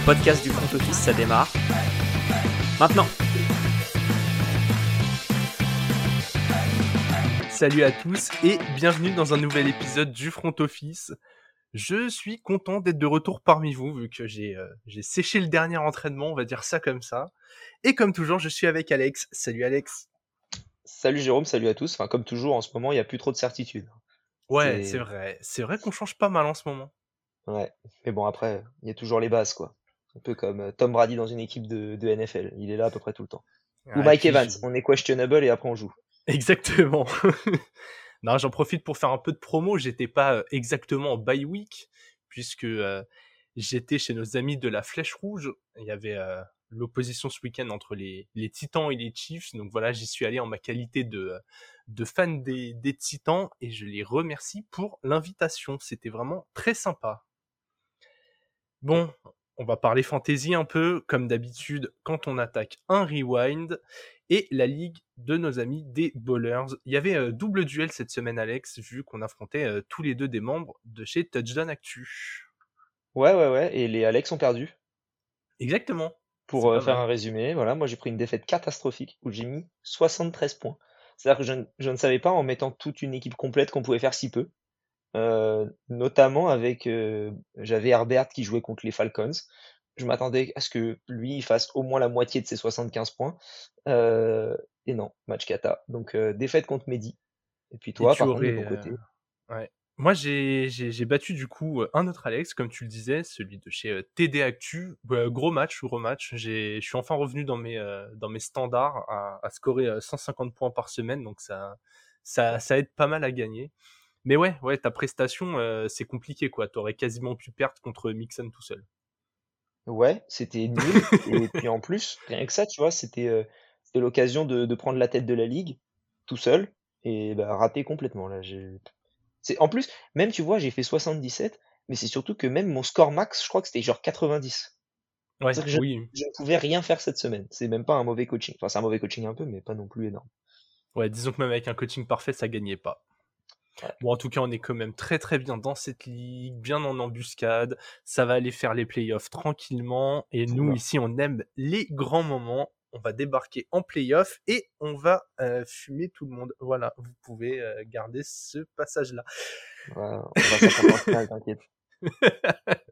le podcast du front office, ça démarre. Maintenant Salut à tous et bienvenue dans un nouvel épisode du front office. Je suis content d'être de retour parmi vous vu que j'ai euh, j'ai séché le dernier entraînement, on va dire ça comme ça. Et comme toujours, je suis avec Alex. Salut Alex. Salut Jérôme, salut à tous. Enfin, comme toujours, en ce moment, il n'y a plus trop de certitude. Ouais, c'est vrai. C'est vrai qu'on change pas mal en ce moment. Ouais, mais bon, après, il y a toujours les bases, quoi. Un peu comme euh, Tom Brady dans une équipe de, de NFL. Il est là à peu près tout le temps. Ou Mike Evans, on est questionable et après on joue. Exactement. non, j'en profite pour faire un peu de promo. J'étais pas euh, exactement en bye week, puisque euh, j'étais chez nos amis de la Flèche Rouge. Il y avait l'opposition ce week-end entre les, les, Titans et les Chiefs. Donc voilà, j'y suis allé en ma qualité de, de fan des, des Titans et je les remercie pour l'invitation. C'était vraiment très sympa. Bon, on va parler fantasy un peu, comme d'habitude, quand on attaque un rewind et la ligue de nos amis des bowlers. Il y avait un double duel cette semaine, Alex, vu qu'on affrontait tous les deux des membres de chez Touchdown Actu. Ouais, ouais, ouais, et les Alex ont perdu. Exactement. Pour euh, faire un résumé, voilà, moi j'ai pris une défaite catastrophique où j'ai mis 73 points. C'est-à-dire que je, je, ne savais pas en mettant toute une équipe complète qu'on pouvait faire si peu. Euh, notamment avec, euh, j'avais Herbert qui jouait contre les Falcons. Je m'attendais à ce que lui il fasse au moins la moitié de ses 75 points. Euh, et non, match kata. Donc défaite contre Mehdi. Et puis toi, par contre, de ton côté. Ouais. Moi, j'ai battu du coup un autre Alex, comme tu le disais, celui de chez TD Actu. gros match, gros match. Je suis enfin revenu dans mes, dans mes standards à, à, scorer 150 points par semaine, donc ça, ça, ça aide pas mal à gagner. Mais ouais, ouais, ta prestation, c'est compliqué, quoi. T'aurais quasiment pu perdre contre Mixon tout seul. Ouais, c'était nul. et puis en plus, rien que ça, tu vois, c'était l'occasion de, de, prendre la tête de la ligue tout seul et bah, rater complètement. Là, c'est en plus, même tu vois, j'ai fait 77, mais c'est surtout que même mon score max, je crois que c'était genre 90. Ouais, je, oui. je ne pouvais rien faire cette semaine. C'est même pas un mauvais coaching. Enfin, c'est un mauvais coaching un peu, mais pas non plus énorme. Ouais, disons que même avec un coaching parfait, ça gagnait pas. Bon, en tout cas, on est quand même très très bien dans cette ligue, bien en embuscade. Ça va aller faire les playoffs tranquillement. Et nous, ici, on aime les grands moments. On va débarquer en playoffs et on va euh, fumer tout le monde. Voilà, vous pouvez euh, garder ce passage-là. t'inquiète.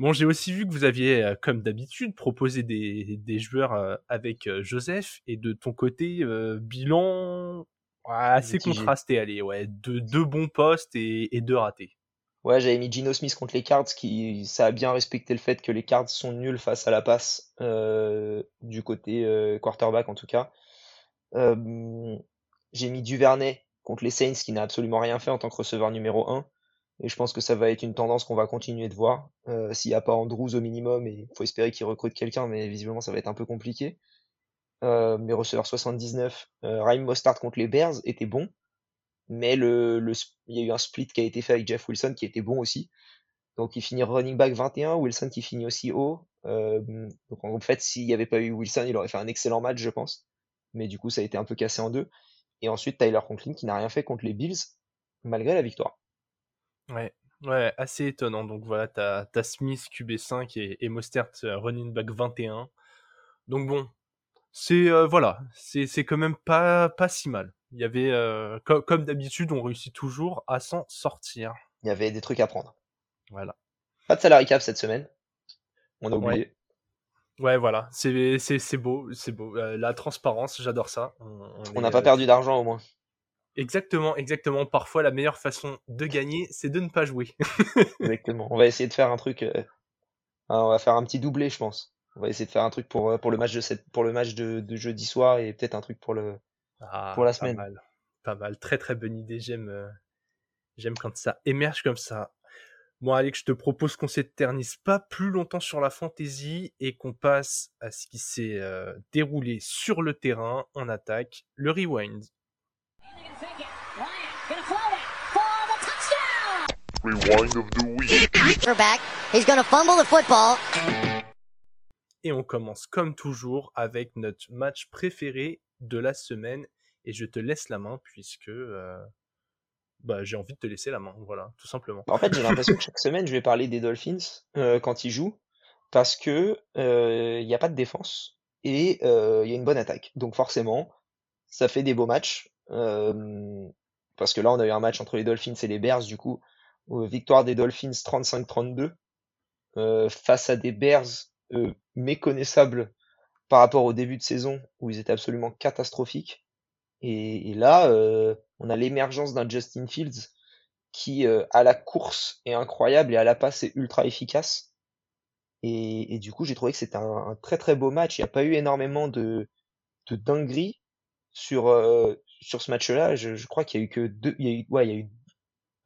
Bon, j'ai aussi vu que vous aviez, euh, comme d'habitude, proposé des, des joueurs avec Joseph et de ton côté, bilan assez contrasté, allez, ouais. Deux, deux bons postes et, et deux ratés. Ouais, j'avais mis Gino Smith contre les Cards, qui ça a bien respecté le fait que les Cards sont nuls face à la passe euh, du côté euh, quarterback en tout cas. Euh, j'ai mis Duvernay contre les Saints, qui n'a absolument rien fait en tant que receveur numéro 1. Et je pense que ça va être une tendance qu'on va continuer de voir. S'il n'y a pas Andrews au minimum, et il faut espérer qu'il recrute quelqu'un, mais visiblement ça va être un peu compliqué euh, mes receveurs 79, euh, Raheem Mostard contre les Bears était bon, mais le, il y a eu un split qui a été fait avec Jeff Wilson qui était bon aussi. Donc il finit running back 21, Wilson qui finit aussi haut. Euh, donc en fait, s'il n'y avait pas eu Wilson, il aurait fait un excellent match, je pense. Mais du coup, ça a été un peu cassé en deux. Et ensuite, Tyler Conklin qui n'a rien fait contre les Bills, malgré la victoire. Ouais, ouais, assez étonnant. Donc voilà, t'as as Smith QB5 et, et Mostert euh, running back 21. Donc bon, c'est euh, voilà, c'est c'est quand même pas pas si mal. Il y avait euh, comme d'habitude, on réussit toujours à s'en sortir. Il y avait des trucs à prendre. Voilà. Pas de salary cap cette semaine. On a oublié. Ouais, voilà, c'est c'est beau, c'est beau. Euh, la transparence, j'adore ça. On n'a pas perdu d'argent au moins. Exactement, exactement. Parfois, la meilleure façon de gagner, c'est de ne pas jouer. exactement. On va essayer de faire un truc. on va faire un petit doublé, je pense. On va essayer de faire un truc pour, euh, pour le match de cette, pour le match de, de jeudi soir et peut-être un truc pour le ah, pour la semaine. Pas mal. pas mal, très très bonne idée. J'aime euh, j'aime quand ça émerge comme ça. Moi, Alex, je te propose qu'on s'éternise pas plus longtemps sur la fantaisie et qu'on passe à ce qui s'est euh, déroulé sur le terrain en attaque, le rewind. Rewind of the week. We're back. He's gonna fumble the football. Et on commence comme toujours avec notre match préféré de la semaine. Et je te laisse la main puisque euh, bah, j'ai envie de te laisser la main, voilà, tout simplement. En fait, j'ai l'impression que chaque semaine, je vais parler des Dolphins euh, quand ils jouent, parce que il n'y a pas de défense et il y a une bonne attaque. Donc forcément, ça fait des beaux matchs. parce que là, on a eu un match entre les Dolphins et les Bears, du coup, victoire des Dolphins 35-32 face à des Bears méconnaissables par rapport au début de saison où ils étaient absolument catastrophiques. Et, là, on a l'émergence d'un Justin Fields qui, à la course, est incroyable et à la passe est ultra efficace. Et, du coup, j'ai trouvé que c'était un, très très beau match. Il n'y a pas eu énormément de, de dingueries sur, sur ce match-là. Je, crois qu'il y a eu que deux. Y a eu, il y a eu.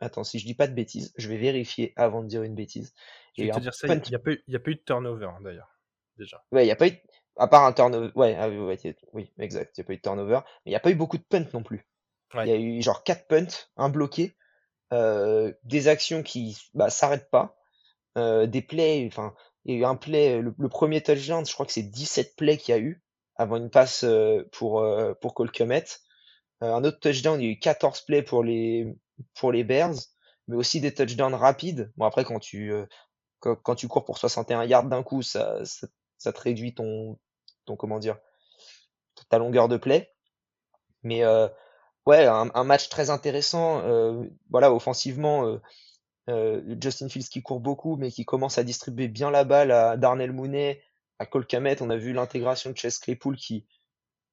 Attends, si je dis pas de bêtises, je vais vérifier avant de dire une bêtise. Je vais te dire ça, il n'y a, a, pas eu de turnover hein, d'ailleurs, déjà. Ouais, il n'y a pas eu. À part un turnover. Ouais, ah oui, exact. Il n'y a pas eu de turnover. Mais il n'y a pas eu beaucoup de punts non plus. Il y a eu genre 4 punts, un bloqué, euh, des actions qui bah, s'arrêtent pas, euh, des plays, enfin, il y a eu un play, le, premier touchdown, je crois que c'est 17 plays qu'il y a eu avant une passe euh, pour, pour Cole un autre touchdown, il y a eu 14 plays pour les, pour les Bears, mais aussi des touchdowns rapides. Bon, après, quand tu, quand, tu cours pour 61 yards d'un coup, ça, ça, te réduit ton, ton comment dire, ta longueur de play. Mais euh, ouais, un, match très intéressant. Euh, voilà, offensivement, euh, Justin Fields qui court beaucoup, mais qui commence à distribuer bien la balle à Darnell Mooney, à Cole On a vu l'intégration de Chess Claypool qui,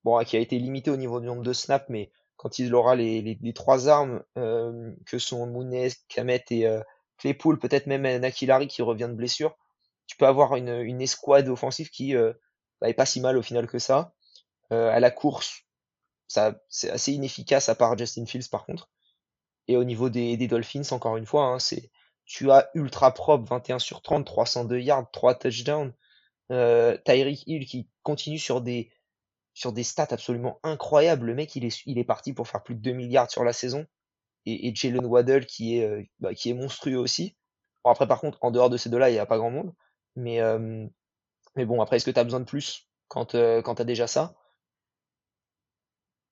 bon, qui a été limitée au niveau du nombre de snaps, mais quand il aura les, les, trois armes que sont Mooney, Kamet et Claypool, peut-être même Nakilari qui revient de blessure, tu peux avoir une, une escouade offensive qui euh, bah, est pas si mal au final que ça. Euh, à la course, ça c'est assez inefficace à part Justin Fields par contre. Et au niveau des, des Dolphins, encore une fois, hein, c'est tu as ultra propre 21 sur 30, 302 yards, 3 touchdowns. Euh, Tyreek Hill qui continue sur des sur des stats absolument incroyables. Le mec, il est, il est parti pour faire plus de 2 milliards sur la saison. Et, Jalen Waddle qui est, euh, bah, qui est monstrueux aussi. Bon, après, par contre, en dehors de ces deux-là, il n'y a pas grand monde. Mais, euh, mais bon, après, est-ce que tu as besoin de plus quand, euh, quand tu as déjà ça?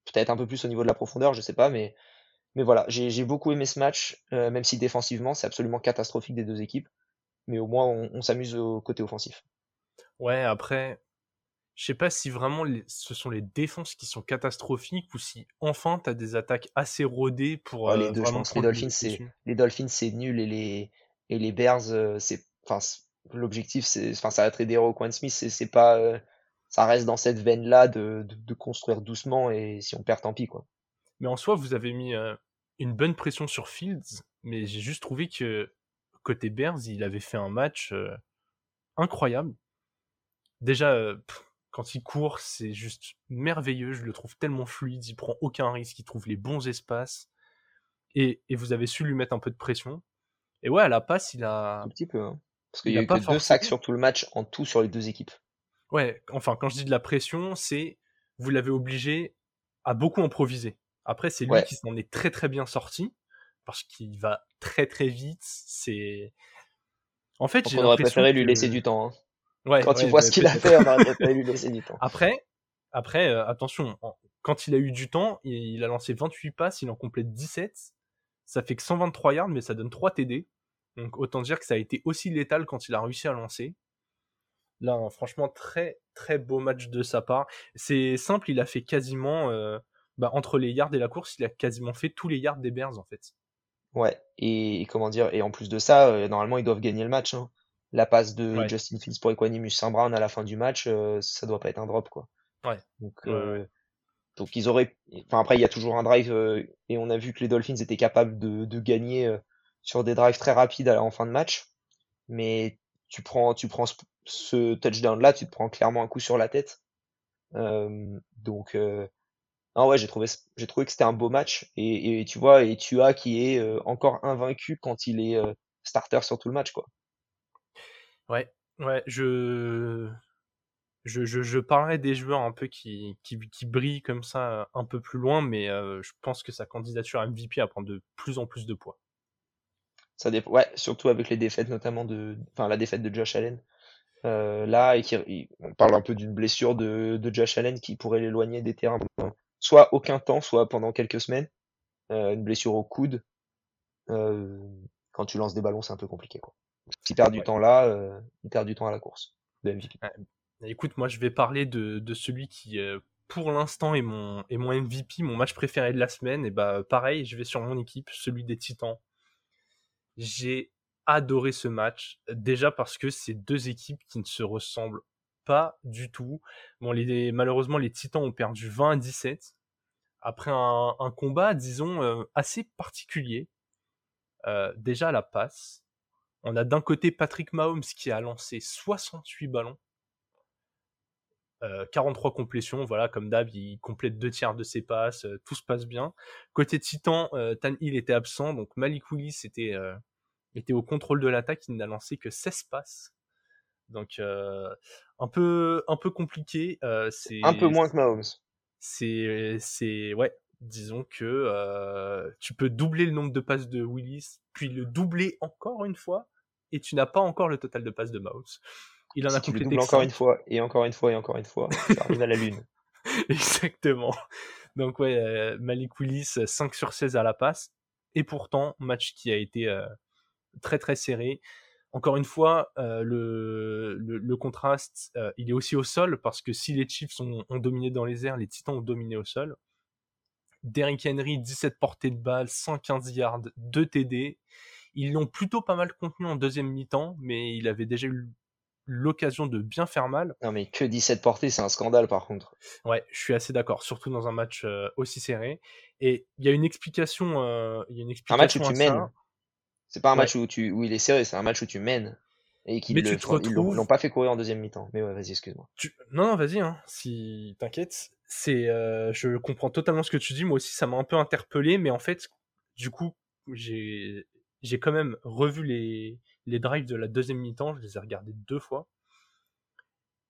Peut-être un peu plus au niveau de la profondeur, je sais pas, mais, mais voilà, j'ai beaucoup aimé ce match, même si défensivement, c'est absolument catastrophique des deux équipes. Mais au moins, on, s'amuse au côté offensif. Ouais, après, je sais pas si vraiment ce sont les défenses qui sont catastrophiques ou si enfin tu as des attaques assez rodées pour. les deux, je pense les Dolphins, c'est les Dolphins, c'est nul et les, et les Bears, c'est. Enfin, l'objectif, c'est, enfin, ça va être aider Roquan Smith, c'est pas, euh, ça reste dans cette veine-là de, de, construire doucement et si on perd, tant pis, quoi. Mais en soi, vous avez mis euh, une bonne pression sur Fields, mais j'ai juste trouvé que côté Bears, il avait fait un match euh, incroyable. Déjà, quand il court, c'est juste merveilleux. Je le trouve tellement fluide, il prend aucun risque, il trouve les bons espaces. Et, et vous avez su lui mettre un peu de pression. Et ouais, à la passe, il a. Un petit peu. Hein. Parce qu'il y a, eu que deux sacs sur tout le match en tout sur les deux équipes. Ouais, enfin, quand je dis de la pression, c'est vous l'avez obligé à beaucoup improviser. Après, c'est lui qui s'en est très très bien sorti parce qu'il va très très vite. C'est en fait, j'ai préféré lui laisser du temps. Hein. Ouais, quand tu vois ce qu'il a fait, on préféré lui laisser du temps. Après, après, euh, attention, quand il a eu du temps, il a lancé 28 passes, il en complète 17. Ça fait que 123 yards, mais ça donne 3 TD. Donc autant dire que ça a été aussi létal quand il a réussi à lancer. Là, franchement, très très beau match de sa part. C'est simple, il a fait quasiment, euh, bah, entre les yards et la course, il a quasiment fait tous les yards des Bears en fait. Ouais, et, comment dire, et en plus de ça, euh, normalement ils doivent gagner le match. Hein. La passe de Justin Fields pour Equanimus Saint Brown à la fin du match, euh, ça doit pas être un drop quoi. Ouais. Donc, donc ils auraient, enfin après il y a toujours un drive et on a vu que les Dolphins étaient capables de, de gagner sur des drives très rapides en fin de match. Mais tu prends, tu prends ce, touchdown là, tu te prends clairement un coup sur la tête. Euh, donc, euh, non, ouais, j'ai trouvé, j'ai trouvé que c'était un beau match. Et, et, tu vois, et tu as qui est euh, encore invaincu quand il est euh, starter sur tout le match, quoi. Ouais, ouais, je, je, je, je parlerai des joueurs un peu qui, qui, qui brillent comme ça un peu plus loin, mais je pense que sa candidature à MVP va prendre de plus en plus de poids. Ça dépend. Ouais, surtout avec les défaites, notamment de, enfin la défaite de Josh Allen. Euh, là, et qui, on parle un peu d'une blessure de, de Josh Allen qui pourrait l'éloigner des terrains soit aucun temps, soit pendant quelques semaines. Euh, une blessure au coude. quand tu lances des ballons, c'est un peu compliqué. Quoi. S'il perd du temps là, il perd du temps à la course de MVP. Écoute, moi je vais parler de, de celui qui, pour l'instant, est mon, est mon MVP, mon match préféré de la semaine. Et bah pareil, je vais sur mon équipe, celui des Titans. J'ai adoré ce match, déjà parce que c'est deux équipes qui ne se ressemblent pas du tout. Bon, les, malheureusement, les Titans ont perdu 20 à 17 après un, combat, disons, euh, assez particulier. Euh, déjà la passe. On a d'un côté Patrick Mahomes qui a lancé 68 ballons. 43 euh, complétions, voilà, comme d'hab, il complète deux tiers de ses passes, tout se passe bien. Côté Titan, Tan Hill était absent, donc Malik Willis était, était au contrôle de l'attaque, il n'a lancé que 16 passes. Donc un peu un peu compliqué. c'est un peu moins que Mahomes. C'est c'est ouais, disons que tu peux doubler le nombre de passes de Willis, puis le doubler encore une fois, et tu n'as pas encore le total de passes de Mahomes. Il en a complété encore une fois et encore une fois et encore une fois, ça arrive à la lune. Exactement. Donc ouais, Malik Willis 5 sur 16 à la passe, et pourtant match qui a été très très serré. Encore une fois, euh, le, contraste, euh, il est aussi au sol, parce que si les Chiefs ont, dominé dans les airs, les Titans ont dominé au sol. Derrick Henry, 17 portées de balle, 115 yards, 2 TD. Ils l'ont plutôt pas mal contenu en deuxième mi-temps, mais il avait déjà eu l'occasion de bien faire mal. Non mais que 17 portées, c'est un scandale par contre. Ouais, je suis assez d'accord, surtout dans un match euh, aussi serré. Et il y a une explication, il y a une explication un match où tu mènes. C'est pas un match où, tu, où il est serré, c'est un match où tu mènes. Et qu'ils ne l'ont pas fait courir en deuxième mi-temps. Mais ouais, vas-y, excuse-moi. Non, non, vas-y, hein, si t'inquiètes. C'est, euh, je comprends totalement ce que tu dis. Moi aussi, ça m'a un peu interpellé, mais en fait, du coup, j'ai, j'ai quand même revu les, les drives de la deuxième mi-temps. Je les ai regardés deux fois.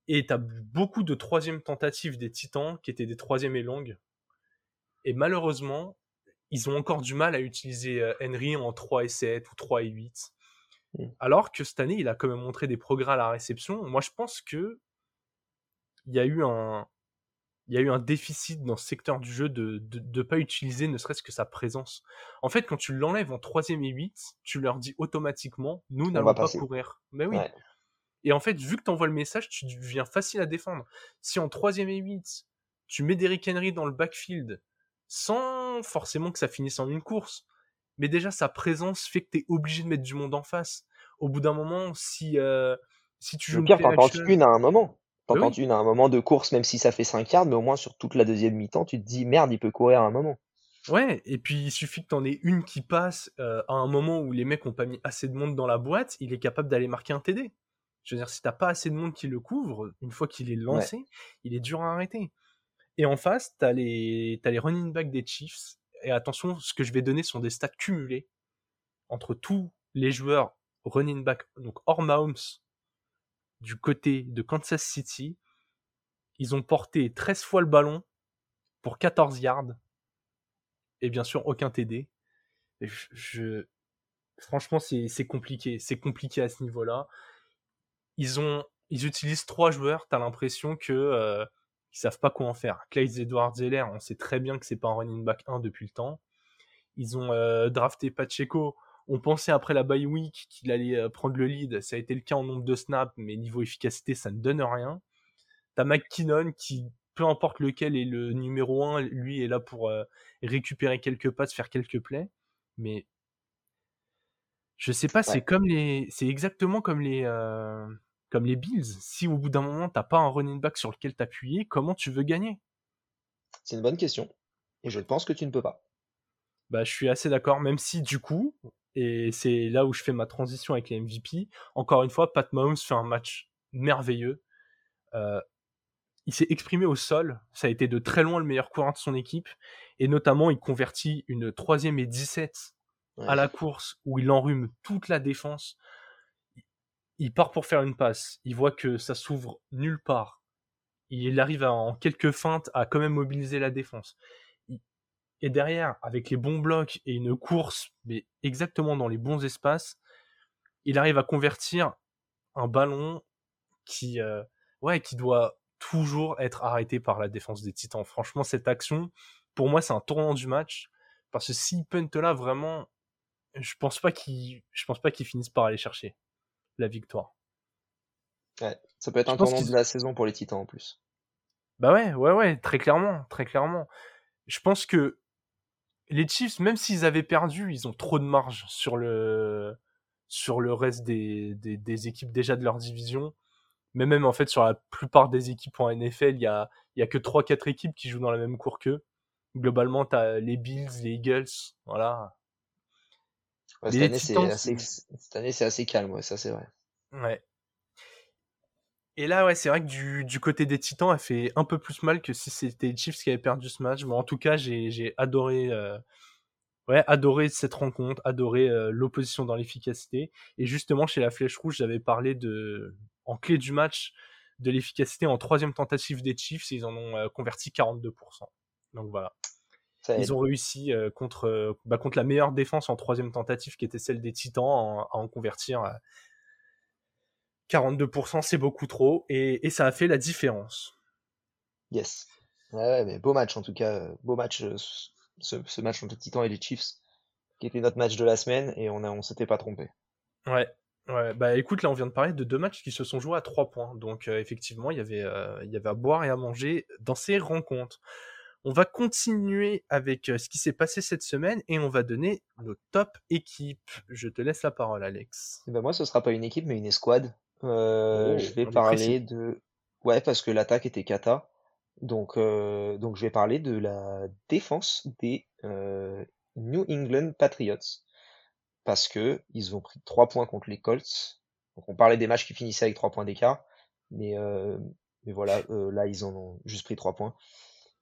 Et t'as beaucoup de troisième tentatives des Titans qui étaient des troisièmes et longues. Et malheureusement, ils ont encore du mal à utiliser euh, Henry en 3 et 7 ou 3 et 8. Mmh. Alors que cette année, il a quand même montré des progrès à la réception. Moi, je pense que il y a eu un, il y a eu un déficit dans ce secteur du jeu de ne pas utiliser ne serait-ce que sa présence. En fait, quand tu l'enlèves en 3 et 8, tu leur dis automatiquement, nous n'allons pas courir. Mais oui. Et en fait, vu que tu envoies le message, tu deviens facile à défendre. Si en 3 et 8, tu mets Derrick Henry dans le backfield, sans forcément que ça finisse en une course. Mais déjà, sa présence fait que tu es obligé de mettre du monde en face. Au bout d'un moment, si, euh, si tu joues t'en une à un moment. T'en une à un moment de course, même si ça fait 5 yards, mais au moins sur toute la deuxième mi-temps, tu te dis merde, il peut courir à un moment. Ouais, et puis il suffit que t'en aies une qui passe euh, à un moment où les mecs ont pas mis assez de monde dans la boîte, il est capable d'aller marquer un TD. Je veux dire, si t'as pas assez de monde qui le couvre, une fois qu'il est lancé, il est dur à arrêter. Et en face, tu as les, les running backs des Chiefs. Et attention, ce que je vais donner sont des stats cumulés entre tous les joueurs running back, donc hors Mahomes, du côté de Kansas City. Ils ont porté 13 fois le ballon pour 14 yards. Et bien sûr, aucun TD. franchement, c'est compliqué. C'est compliqué à ce niveau-là. Ils utilisent trois joueurs. T'as l'impression que euh, savent pas quoi en faire. Clay Edwards Zeller, on sait très bien que c'est pas un running back 1 depuis le temps. Ils ont euh, drafté Pacheco. On pensait après la bye week qu'il allait euh, prendre le lead. Ça a été le cas en nombre de snaps, mais niveau efficacité, ça ne donne rien. T'as McKinnon qui, peu importe lequel est le numéro 1, lui est là pour euh, récupérer quelques passes, faire quelques plays. Mais je sais pas, c'est comme les, c'est exactement comme les, comme les Bills, si au bout d'un moment t'as pas un running back sur lequel t'appuyer, comment tu veux gagner? C'est une bonne question. Et je pense que tu ne peux pas. Bah, je suis assez d'accord, même si du coup, et c'est là où je fais ma transition avec les MVP, encore une fois, Pat Mahomes fait un match merveilleux. Euh, il s'est exprimé au sol, ça a été de très loin le meilleur courant de son équipe, et notamment il convertit une troisième et 17 à la course où il enrhume toute la défense il part pour faire une passe, il voit que ça s'ouvre nulle part. Il arrive en quelques feintes à quand même mobiliser la défense. Et derrière, avec les bons blocs et une course, mais exactement dans les bons espaces, il arrive à convertir un ballon qui, euh, ouais, qui doit toujours être arrêté par la défense des Titans. Franchement, cette action, pour moi, c'est un tournant du match. Parce que s'il punt là, vraiment, je pense pas qu'ils, je pense pas qu'ils finissent par aller chercher la victoire. Ouais, ça peut être un tournant de la saison pour les Titans en plus. Bah ouais, ouais, ouais, très clairement, très clairement. Je pense que les Chiefs, même s'ils avaient perdu, ils ont trop de marge sur le, sur le reste des, des, des équipes déjà de leur division. Mais même en fait, sur la plupart des équipes en NFL, il y a, y a que 3-4 équipes qui jouent dans la même cour qu'eux. Globalement, tu as les Bills, les Eagles, voilà. cette, année, c'est assez, cette année, c'est assez calme, ouais, ça c'est vrai. Ouais. Et là, ouais, c'est vrai que du, du, côté des Titans, elle fait un peu plus mal que si c'était les Chiefs qui avaient perdu ce match. Mais en tout cas, j'ai adoré, euh, ouais, adoré cette rencontre, adoré euh, l'opposition dans l'efficacité. Et justement, chez la Flèche Rouge, j'avais parlé de, en clé du match, de l'efficacité en troisième tentative des Chiefs. Et ils en ont euh, converti 42%. Donc voilà. ils ont réussi contre, bah, contre la meilleure défense en troisième tentative, qui était celle des Titans, à en convertir 42%, c'est beaucoup trop, et, ça a fait la différence. Yes. Ouais, mais beau match en tout cas, beau match, euh, ce, match entre Titans et les Chiefs, qui était notre match de la semaine, et on, a, on s'était pas trompé. Ouais, ouais, bah écoute, là on vient de parler de deux matchs qui se sont joués à trois points, donc euh, effectivement il y, avait, euh, il y avait à boire et à manger dans ces rencontres. On va continuer avec ce qui s'est passé cette semaine et on va donner nos top équipes. Je te laisse la parole, Alex. Et eh ben moi, ce sera pas une équipe, mais une escouade. Euh, oh, je vais parler de ouais parce que l'attaque était cata. Donc euh, donc je vais parler de la défense des euh, New England Patriots parce que ils ont pris 3 points contre les Colts. Donc on parlait des matchs qui finissaient avec 3 points d'écart, mais mais voilà, là ils en ont juste pris 3 points.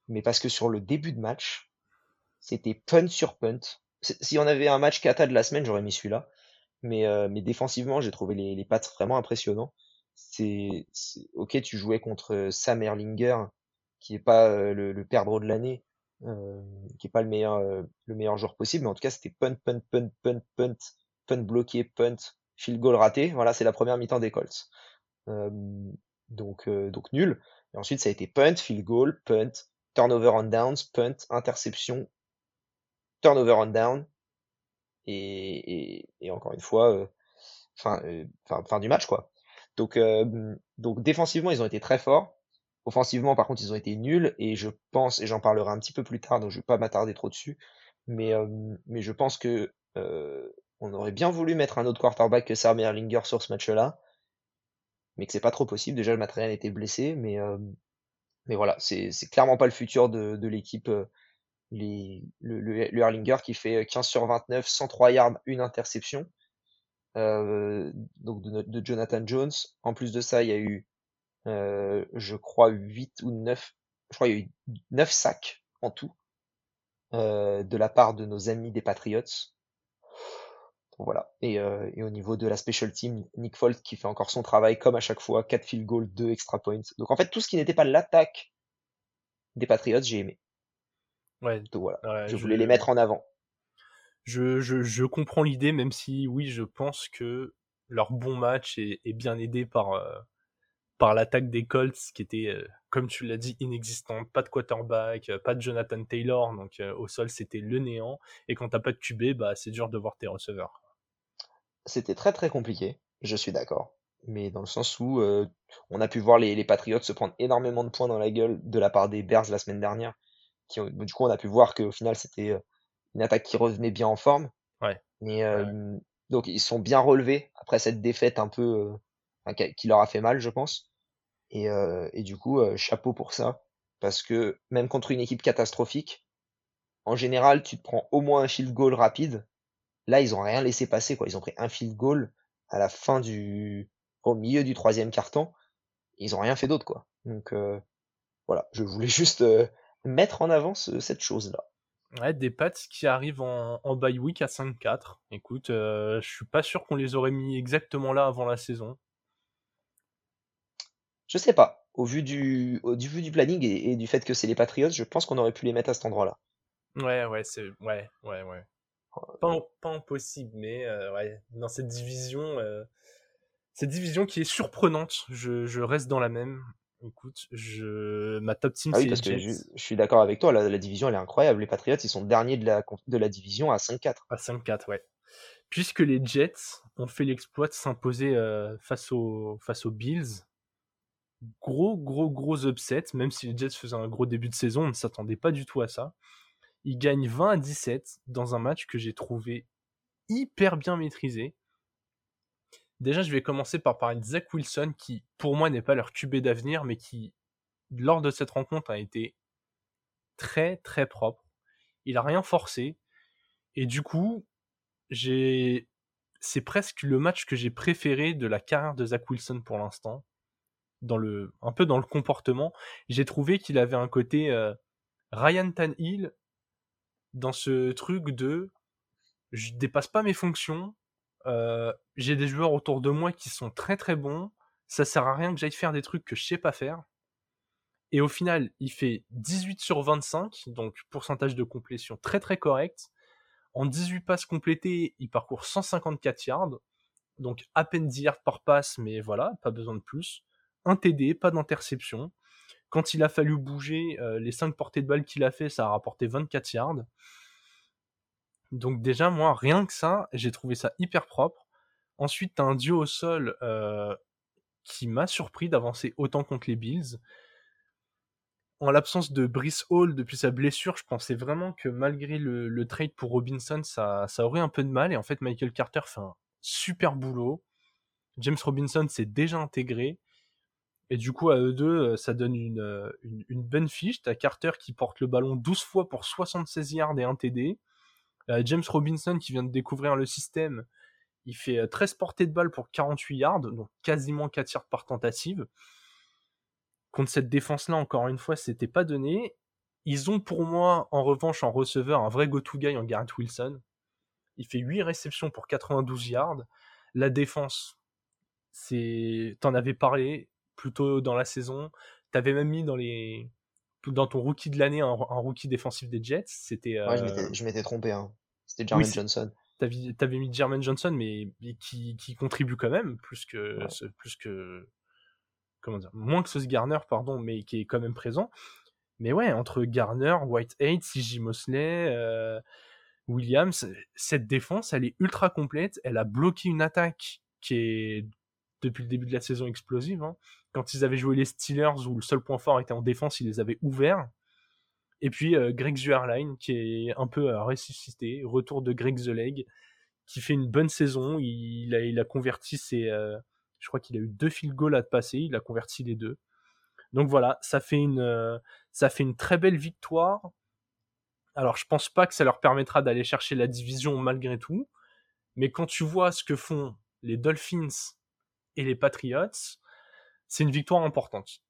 Mais parce que sur le début de match, c'était punt sur punt. Si on avait un match cata de la semaine, j'aurais mis celui-là. Mais, euh, mais défensivement, j'ai trouvé les, les pattes vraiment impressionnants. C'est, ok, tu jouais contre euh, Sam Erlinger, qui est pas euh, le, le perdreau de l'année, euh, qui est pas le meilleur, le meilleur joueur possible, mais en tout cas, c'était punt, punt, punt, punt, punt, punt bloqué, punt, field goal raté. Voilà, c'est la première mi-temps des Colts. donc, donc nul. Et ensuite, ça a été punt, field goal, punt, turnover on downs, punt, interception, turnover on down, et, encore une fois, euh, fin, euh, fin, du match quoi. Donc, euh, donc défensivement, ils ont été très forts. Offensivement, par contre, ils ont été nuls et je pense, et j'en parlerai un petit peu plus tard, donc je vais pas m'attarder trop dessus, mais, je pense que on aurait bien voulu mettre un autre quarterback que Sam Erlinger sur ce match-là, mais que c'est pas trop possible. Déjà, le matériel était blessé, mais, mais voilà, c'est clairement pas le futur de l'équipe le, le, Erlinger qui fait 15 sur 29, 103 yards, une interception. Euh, de, Jonathan Jones. En plus de ça, il y a eu, euh, je crois, 8 ou 9, je crois, y a eu 9 sacs en tout euh, de la part de nos amis des Patriots. Et, euh, et, au niveau de la special team, Nick Folt qui fait encore son travail comme à chaque fois, 4 field goals, 2 extra points. Donc en fait, tout ce qui n'était pas l'attaque des Patriots, j'ai aimé. Ouais. voilà, je, voulais les mettre en avant. Je, je, je comprends l'idée, même si oui, je pense que leur bon match est, est bien aidé par, euh, par l'attaque des Colts, qui était, euh, comme tu l'as dit, inexistante. Pas de quarterback, euh, pas de Jonathan Taylor, donc au sol c'était le néant. Et quand t'as pas de QB, bah, c'est dur de voir tes receveurs. C'était très très compliqué, je suis d'accord. Mais dans le sens où on a pu voir les, les Patriots se prendre énormément de points dans la gueule de la part des Bears la semaine dernière du coup, on a pu voir qu'au final, c'était euh, une attaque qui revenait bien en forme. Ouais. Mais euh, donc, ils sont bien relevés après cette défaite un peu euh, qui leur a fait mal, je pense. Et, et du coup, chapeau pour ça, parce que même contre une équipe catastrophique, en général, tu te prends au moins un field goal rapide. Là, ils ont rien laissé passer, quoi. Ils ont pris un field goal à la fin du, au milieu du troisième carton. Ils ont rien fait d'autre, quoi. Donc voilà, je voulais juste mettre en avant cette chose-là. Ouais, des pattes qui arrivent en, en bye week à 5-4. Écoute, euh, je suis pas sûr qu'on les aurait mis exactement là avant la saison. Je sais pas. Au vu du, au, vu du planning et, du fait que c'est les Patriots, je pense qu'on aurait pu les mettre à cet endroit-là. Ouais, ouais, c'est, ouais, ouais, ouais. Pas, pas impossible, mais euh, ouais, dans cette division, euh, cette division qui est surprenante, je, je reste dans la même. Écoute, je... ma top team, ah oui, parce que je, suis d'accord avec toi, la, division elle est incroyable. Les Patriots, ils sont derniers de la, de la division à 5-4. À 5-4, ouais. puisque les Jets ont fait l'exploit de s'imposer face, aux, face aux Bills. Gros, gros, gros upset, même si les Jets faisaient un gros début de saison, on ne s'attendait pas du tout à ça. Ils gagnent 20 à 17 dans un match que j'ai trouvé hyper bien maîtrisé. Déjà, je vais commencer par parler de Zach Wilson, qui pour moi n'est pas leur QB d'avenir, mais qui, lors de cette rencontre, a été très très propre. Il a rien forcé. Et du coup, c'est presque le match que j'ai préféré de la carrière de Zach Wilson pour l'instant. Dans le, un peu dans le comportement, j'ai trouvé qu'il avait un côté euh, Ryan Tannehill dans ce truc de je dépasse pas mes fonctions, j'ai des joueurs autour de moi qui sont très très bons, ça sert à rien que j'aille faire des trucs que je sais pas faire. Et au final, il fait 18 sur 25, donc pourcentage de complétion très très correct. En 18 passes complétées, il parcourt 154 yards, donc à peine 10 yards par passe, mais voilà, pas besoin de plus. Un TD, pas d'interception. Quand il a fallu bouger, les 5 portées de balle qu'il a fait, ça a rapporté 24 yards. Donc déjà, moi, rien que ça, j'ai trouvé ça hyper propre. Ensuite, t'as un duo au sol euh, qui m'a surpris d'avancer autant contre les Bills en l'absence de Brice Hall depuis sa blessure, je pensais vraiment que malgré le, trade pour Robinson, ça, aurait un peu de mal. Et en fait, Michael Carter fait un super boulot. James Robinson s'est déjà intégré. Et du coup, à eux deux, euh, ça donne une, euh, une, bonne fiche. T'as Carter qui porte le ballon 12 fois pour 76 yards et 1 TD. James Robinson qui vient de découvrir le système. Il fait 13 euh, portées de balle pour 48 yards, donc quasiment 4 yards par tentative contre cette défense-là, encore une fois, c'était pas donné. Ils ont pour moi, en revanche, en receveur, un vrai go-to guy en Garrett Wilson. Il fait 8 réceptions pour 92 yards. La défense, c'est, t'en avais parlé plus tôt dans la saison. T'avais même mis dans les, dans ton rookie de l'année un, rookie défensif des Jets. C'était. Ouais, je m'étais trompé. Hein. C'était Jermaine Johnson. T'avais, avais mis Jermaine Johnson, mais qui, qui, contribue quand même plus que, plus que comment dire, moins que ce Garner, pardon, mais qui est quand même présent. Mais ouais, entre Garner, Whitehead, CJ Mosley, euh, Williams, cette défense, elle est ultra complète. Elle a bloqué une attaque qui est, depuis le début de la saison, explosive. Hein. Quand ils avaient joué les Steelers, où le seul point fort était en défense, ils les avaient ouverts. Et puis euh, Greg Zuerlein, qui est un peu euh, ressuscité, retour de Greg The qui fait une bonne saison. Il a, converti ses, je crois qu'il a eu deux field goals à passer, il a converti les deux. Donc voilà, ça fait une, euh, ça fait une très belle victoire. Alors je pense pas que ça leur permettra d'aller chercher la division malgré tout, mais quand tu vois ce que font les Dolphins et les Patriots, c'est une victoire importante.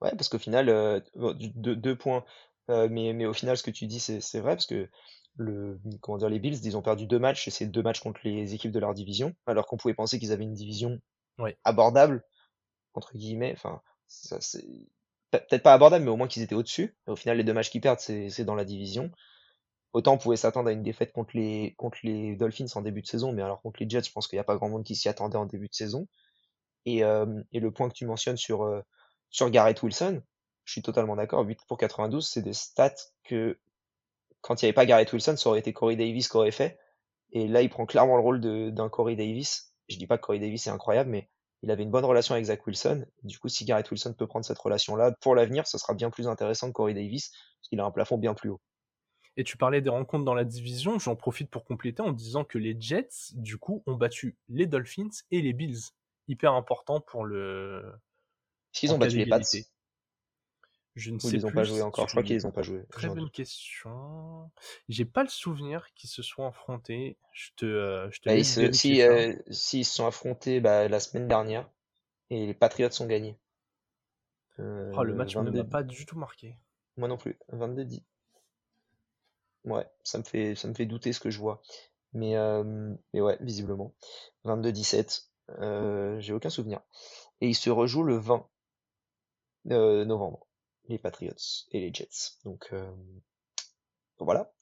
Ouais, parce qu'au final, euh, deux, points. Euh, mais, mais au final, ce que tu dis, c'est vrai, parce que le, comment dire, les Bills, ils ont perdu deux matchs, et c'est deux matchs contre les équipes de leur division, alors qu'on pouvait penser qu'ils avaient une division abordable, entre guillemets, enfin, peut-être pas abordable, mais au moins qu'ils étaient au-dessus. Au final, les deux matchs qu'ils perdent, c'est dans la division. Autant on pouvait s'attendre à une défaite contre les, contre les Dolphins en début de saison, mais alors contre les Jets, je pense qu'il n'y a pas grand monde qui s'y attendait en début de saison. Et, euh, et le point que tu mentionnes sur, euh, sur Garrett Wilson, je suis totalement d'accord. 8 pour 92, c'est des stats que quand il n'y avait pas Garrett Wilson, ça aurait été Corey Davis qui aurait fait. Et là, il prend clairement le rôle d'un Corey Davis. Je dis pas que Corey Davis est incroyable, mais il avait une bonne relation avec Zach Wilson. Du coup, si Garrett Wilson peut prendre cette relation-là pour l'avenir, ce sera bien plus intéressant que Corey Davis, parce qu'il a un plafond bien plus haut. Et tu parlais des rencontres dans la division, j'en profite pour compléter en disant que les Jets, du coup, ont battu les Dolphins et les Bills. Hyper important pour le. Est-ce qu'ils ont battu les Pats? Je ne sais ils ont pas joué encore. Je crois qu'ils n'ont pas joué. Très bonne question. J'ai pas le souvenir qu'ils se soient affrontés. Je te, euh, je te bah, si, euh, s'ils se sont affrontés bah, la semaine dernière et les Patriots ont gagné. Euh, oh, le match ne m'a pas du tout marqué. Moi non plus. 22-10. Ouais, ça me fait ça me fait douter ce que je vois. Mais, euh, ouais, visiblement. 22-17. Euh, J'ai aucun souvenir. Et il se rejoue le 20 novembre les Patriots et les Jets. Donc, euh, voilà,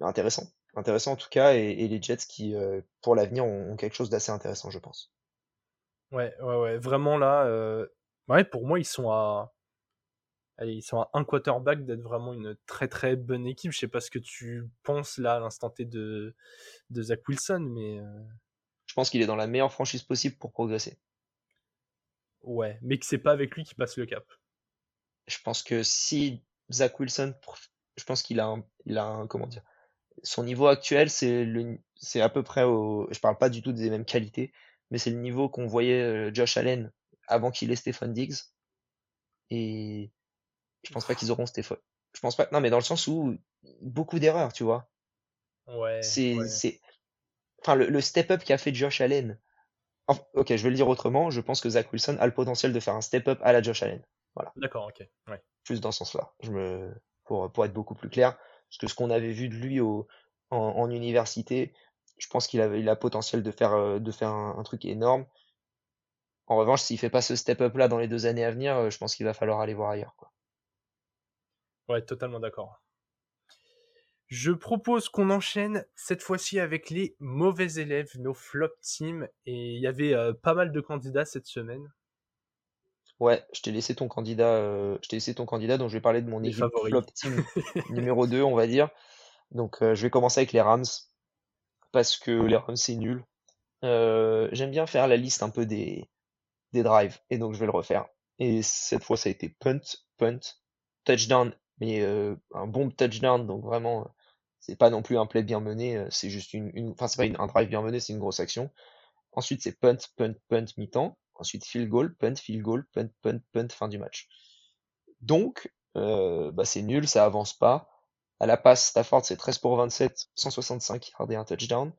intéressant, intéressant en tout cas, et, les Jets qui, euh, pour l'avenir, ont, quelque chose d'assez intéressant, je pense. Ouais, ouais, ouais, vraiment là, euh, ouais, pour moi, ils sont à ils sont à un quarterback d'être vraiment une très très bonne équipe. Je sais pas ce que tu penses là à l'instant T de, de Zach Wilson, mais. Euh, je pense qu'il est dans la meilleure franchise possible pour progresser. Ouais, mais que c'est pas avec lui qu'il passe le cap. Je pense que si Zach Wilson, je pense qu'il a un, il a un, comment dire, son niveau actuel, c'est le, c'est à peu près au, je parle pas du tout des mêmes qualités, mais c'est le niveau qu'on voyait euh, Josh Allen avant qu'il ait Stephen Diggs. Et je pense pas qu'ils auront Stéphane. Je pense pas. Non, mais dans le sens où beaucoup d'erreurs, tu vois. Ouais. C'est, c'est. Enfin, le, step-up qu'a fait Josh Allen. ok, je vais le dire autrement. Je pense que Zach Wilson a le potentiel de faire un step-up à la Josh Allen. Voilà. D'accord, ok. Ouais. Plus dans ce sens-là. Je me, pour, pour être beaucoup plus clair, parce que ce qu'on avait vu de lui au, en, université, je pense qu'il avait, il a potentiel de faire, euh, de faire un, un truc énorme. En revanche, s'il fait pas ce step-up là dans les deux années à venir, euh, je pense qu'il va falloir aller voir ailleurs. Quoi. Ouais, totalement d'accord. Je propose qu'on enchaîne cette fois-ci avec les mauvais élèves, nos flop teams. Et il y avait euh, pas mal de candidats cette semaine. Ouais, je t'ai laissé ton candidat, euh, je t'ai laissé ton candidat, donc je vais parler de mon équipe flop team numéro 2, on va dire. Donc euh, je vais commencer avec les Rams parce que les Rams c'est nul. J'aime bien faire la liste un peu des des drives et donc je vais le refaire. Et cette fois ça a été punt, punt, touchdown mais un bon touchdown, donc vraiment, c'est pas non plus un play bien mené, c'est juste une, une enfin c'est pas un drive bien mené, c'est une grosse action. Ensuite c'est punt, punt, punt mi-temps. Ensuite field goal, punt, field goal, punt, punt, punt, fin du match. Donc euh, bah c'est nul, ça avance pas. À la passe, Stafford c'est 13 pour 27, 165 yards et un touchdown.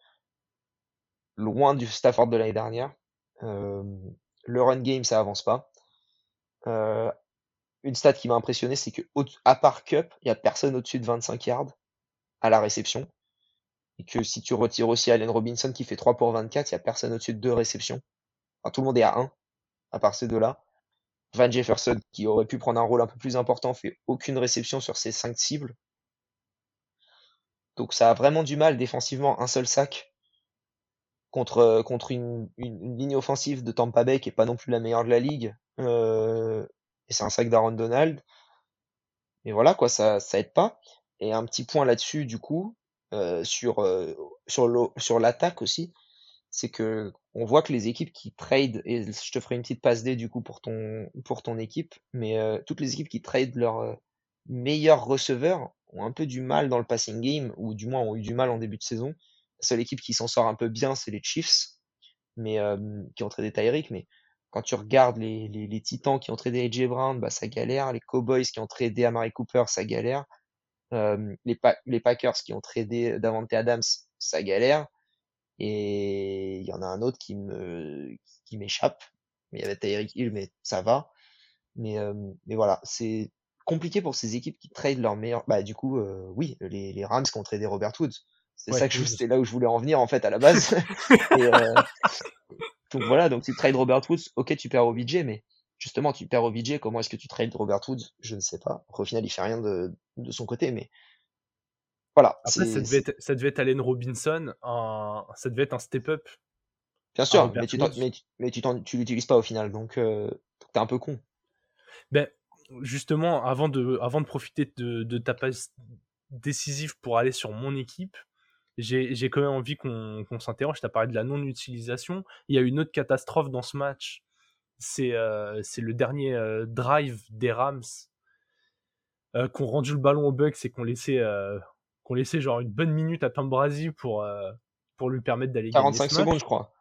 Loin du Stafford de l'année dernière. Le run game ça avance pas. Euh, une stat qui m'a impressionné, c'est que à part Cup, il y a personne au-dessus de 25 yards à la réception. Et que si tu retires aussi Allen Robinson qui fait 3 pour 24, il y a personne au-dessus de 2 réceptions. Enfin, tout le monde est à 1, à part ces deux-là. Van Jefferson, qui aurait pu prendre un rôle un peu plus important, fait aucune réception sur ses 5 cibles. Donc ça a vraiment du mal défensivement, un seul sac contre, contre une, une, ligne offensive de Tampa Bay qui est pas non plus la meilleure de la ligue. Euh, et c'est un sac d'Aaron Donald. Et voilà, quoi, ça, ça aide pas. Et un petit point là-dessus, du coup, euh, sur, euh, sur, l'attaque aussi, c'est que on voit que les équipes qui trade, et je te ferai une petite passe D du coup pour ton, pour ton équipe, mais euh, toutes les équipes qui trade leurs meilleurs receveurs ont un peu du mal dans le passing game, ou du moins ont eu du mal en début de saison. La seule équipe qui s'en sort un peu bien, c'est les Chiefs, mais qui ont tradé Tyreek, mais quand tu regardes les, les, les Titans qui ont tradé AJ Brown, bah, ça galère. Les Cowboys qui ont tradé Amari Cooper, ça galère. Euh, les, les Packers qui ont tradé Davante Adams, ça galère. Et il y en a un autre qui me qui m'échappe. Mais il y avait Tyreek Hill, mais ça va. Mais, euh, mais voilà, c'est compliqué pour ces équipes qui tradent leur meilleur. Bah du coup, euh, oui, les, les Rams qui ont tradé Robert Woods. C'est ça que je... là où je voulais en venir en fait à la base. et, euh, donc voilà, donc tu trades Robert Woods, ok, tu perds OBJ, mais justement, tu perds OBJ, comment est-ce que tu trades Robert Woods Je ne sais pas. Au final, il fait rien de, de son côté, mais voilà. Après, ça devait, être, ça devait être Allen Robinson, un, ça devait être un step-up. Bien sûr, mais tu, mais, mais tu, tu l'utilises pas au final, donc euh, t'es un peu con. Ben, justement, avant de, avant de profiter de, de ta passe décisive pour aller sur mon équipe, j'ai quand même envie qu'on s'interroge. Tu as parlé de la non-utilisation. Il y a une autre catastrophe dans ce match. C'est euh, le dernier euh, drive des Rams euh, qu'on rendu le ballon au Bucks et qu'on laissait, euh, qu'on laissait genre une bonne minute à Tom Brady pour, pour lui permettre d'aller 45 secondes, je crois.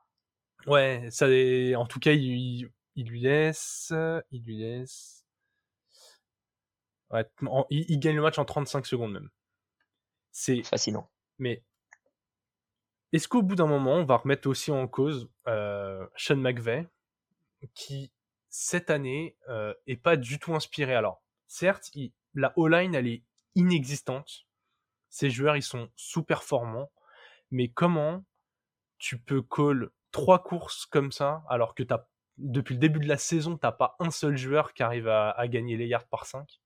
Ouais, ça, en tout cas, il, il, lui laisse. Il lui laisse. Ouais, il, il, gagne le match en 35 secondes même. C'est fascinant. Mais est-ce qu'au bout d'un moment, on va remettre aussi en cause euh, Sean McVay, qui cette année euh, est pas du tout inspiré? Alors, certes, la O-line elle est inexistante. Ces joueurs ils sont sous-performants, mais comment tu peux call trois courses comme ça alors que t'as depuis le début de la saison t'as pas un seul joueur qui arrive à, à gagner les yards par 5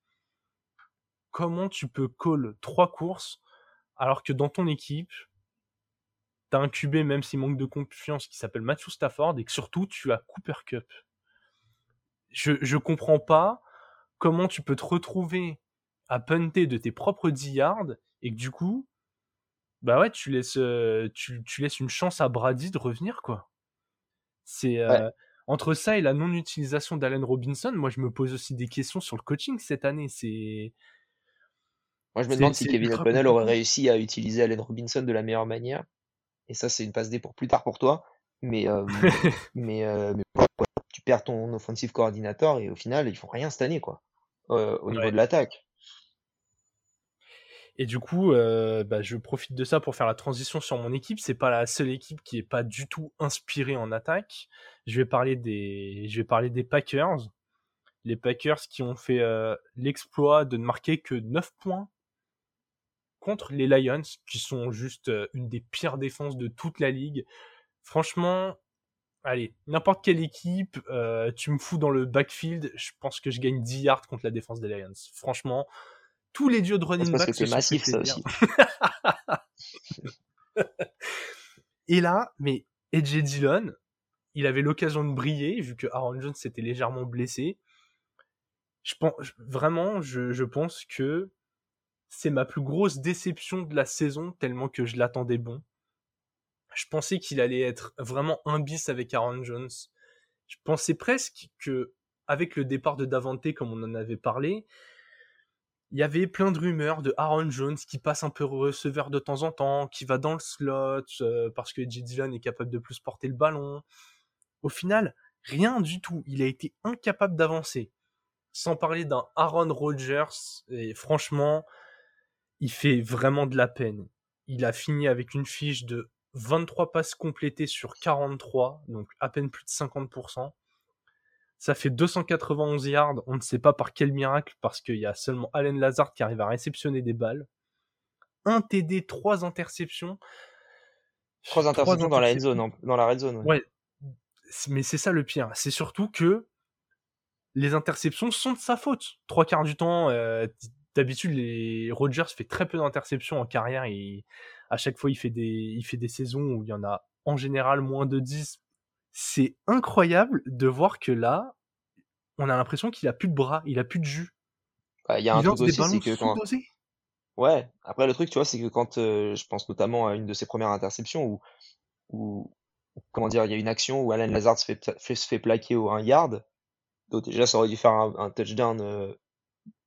Comment tu peux call trois courses alors que dans ton équipe t'as un QB, même s'il manque de confiance, qui s'appelle Matthew Stafford, et que surtout, tu as Cooper Cup. Je, je comprends pas comment tu peux te retrouver à punter de tes propres 10 yards et que du coup, bah ouais, tu laisses, euh, tu, tu laisses une chance à Brady de revenir, quoi. C'est euh, entre ça et la non-utilisation d'Allen Robinson, moi je me pose aussi des questions sur le coaching cette année. C'est moi je me demande si Kevin O'Connell aurait réussi à utiliser Allen Robinson de la meilleure manière. Et ça, c'est une passe D pour plus tard pour toi. Mais, euh, mais, euh, mais tu perds ton offensive coordinator et au final, ils font rien cette année, quoi. Euh, au niveau de l'attaque. Et du coup, bah, je profite de ça pour faire la transition sur mon équipe. C'est pas la seule équipe qui est pas du tout inspirée en attaque. Je vais parler des, je vais parler des Packers. Les Packers qui ont fait l'exploit de ne marquer que 9 points contre les Lions, qui sont juste euh, une des pires défenses de toute la ligue. Franchement, allez, n'importe quelle équipe, euh, tu me fous dans le backfield, je pense que je gagne 10 yards contre la défense des Lions. Franchement, tous les dieux de C'est running parce que back t'es sont fait massif, ça plaisir. aussi. Et là, mais AJ Dillon, il avait l'occasion de briller, vu que Aaron Jones s'était légèrement blessé. Je pense, vraiment, je, je pense que c'est ma plus grosse déception de la saison, tellement que je l'attendais bon. Je pensais qu'il allait être vraiment un bis avec Aaron Jones. Je pensais presque que, avec le départ de Davante, comme on en avait parlé, il y avait plein de rumeurs de Aaron Jones qui passe un peu receveur de temps en temps, qui va dans le slot euh, parce que J. Dillon est capable de plus porter le ballon. Au final, rien du tout. Il a été incapable d'avancer. Sans parler d'un Aaron Rodgers, et franchement, il fait vraiment de la peine. Il a fini avec une fiche de 23 passes complétées sur 43, donc à peine plus de 50%. Ça fait 291 yards, on ne sait pas par quel miracle, parce qu'il y a seulement Allen Lazard qui arrive à réceptionner des balles. Un TD, trois interceptions. Trois interceptions dans la interceptions. zone, dans la red zone. ouais. Mais c'est ça le pire. C'est surtout que les interceptions sont de sa faute. Trois quarts du temps, euh, d'habitude, les Rodgers fait très peu d'interceptions en carrière et à chaque fois, il fait des, il fait des saisons où il y en a en général moins de 10. C'est incroyable de voir que là, on a l'impression qu'il a plus de bras, il a plus de jus. Ouais, Il y a un truc aussi, c'est ballons que quand, sous-dosés. Ouais, après le truc, tu vois, c'est que quand euh, je pense notamment à une de ses premières interceptions où, où comment dire, il y a une action où Alan Lazard se fait, se fait plaquer au 1 yard. Donc déjà, ça aurait dû faire un, un touchdown euh,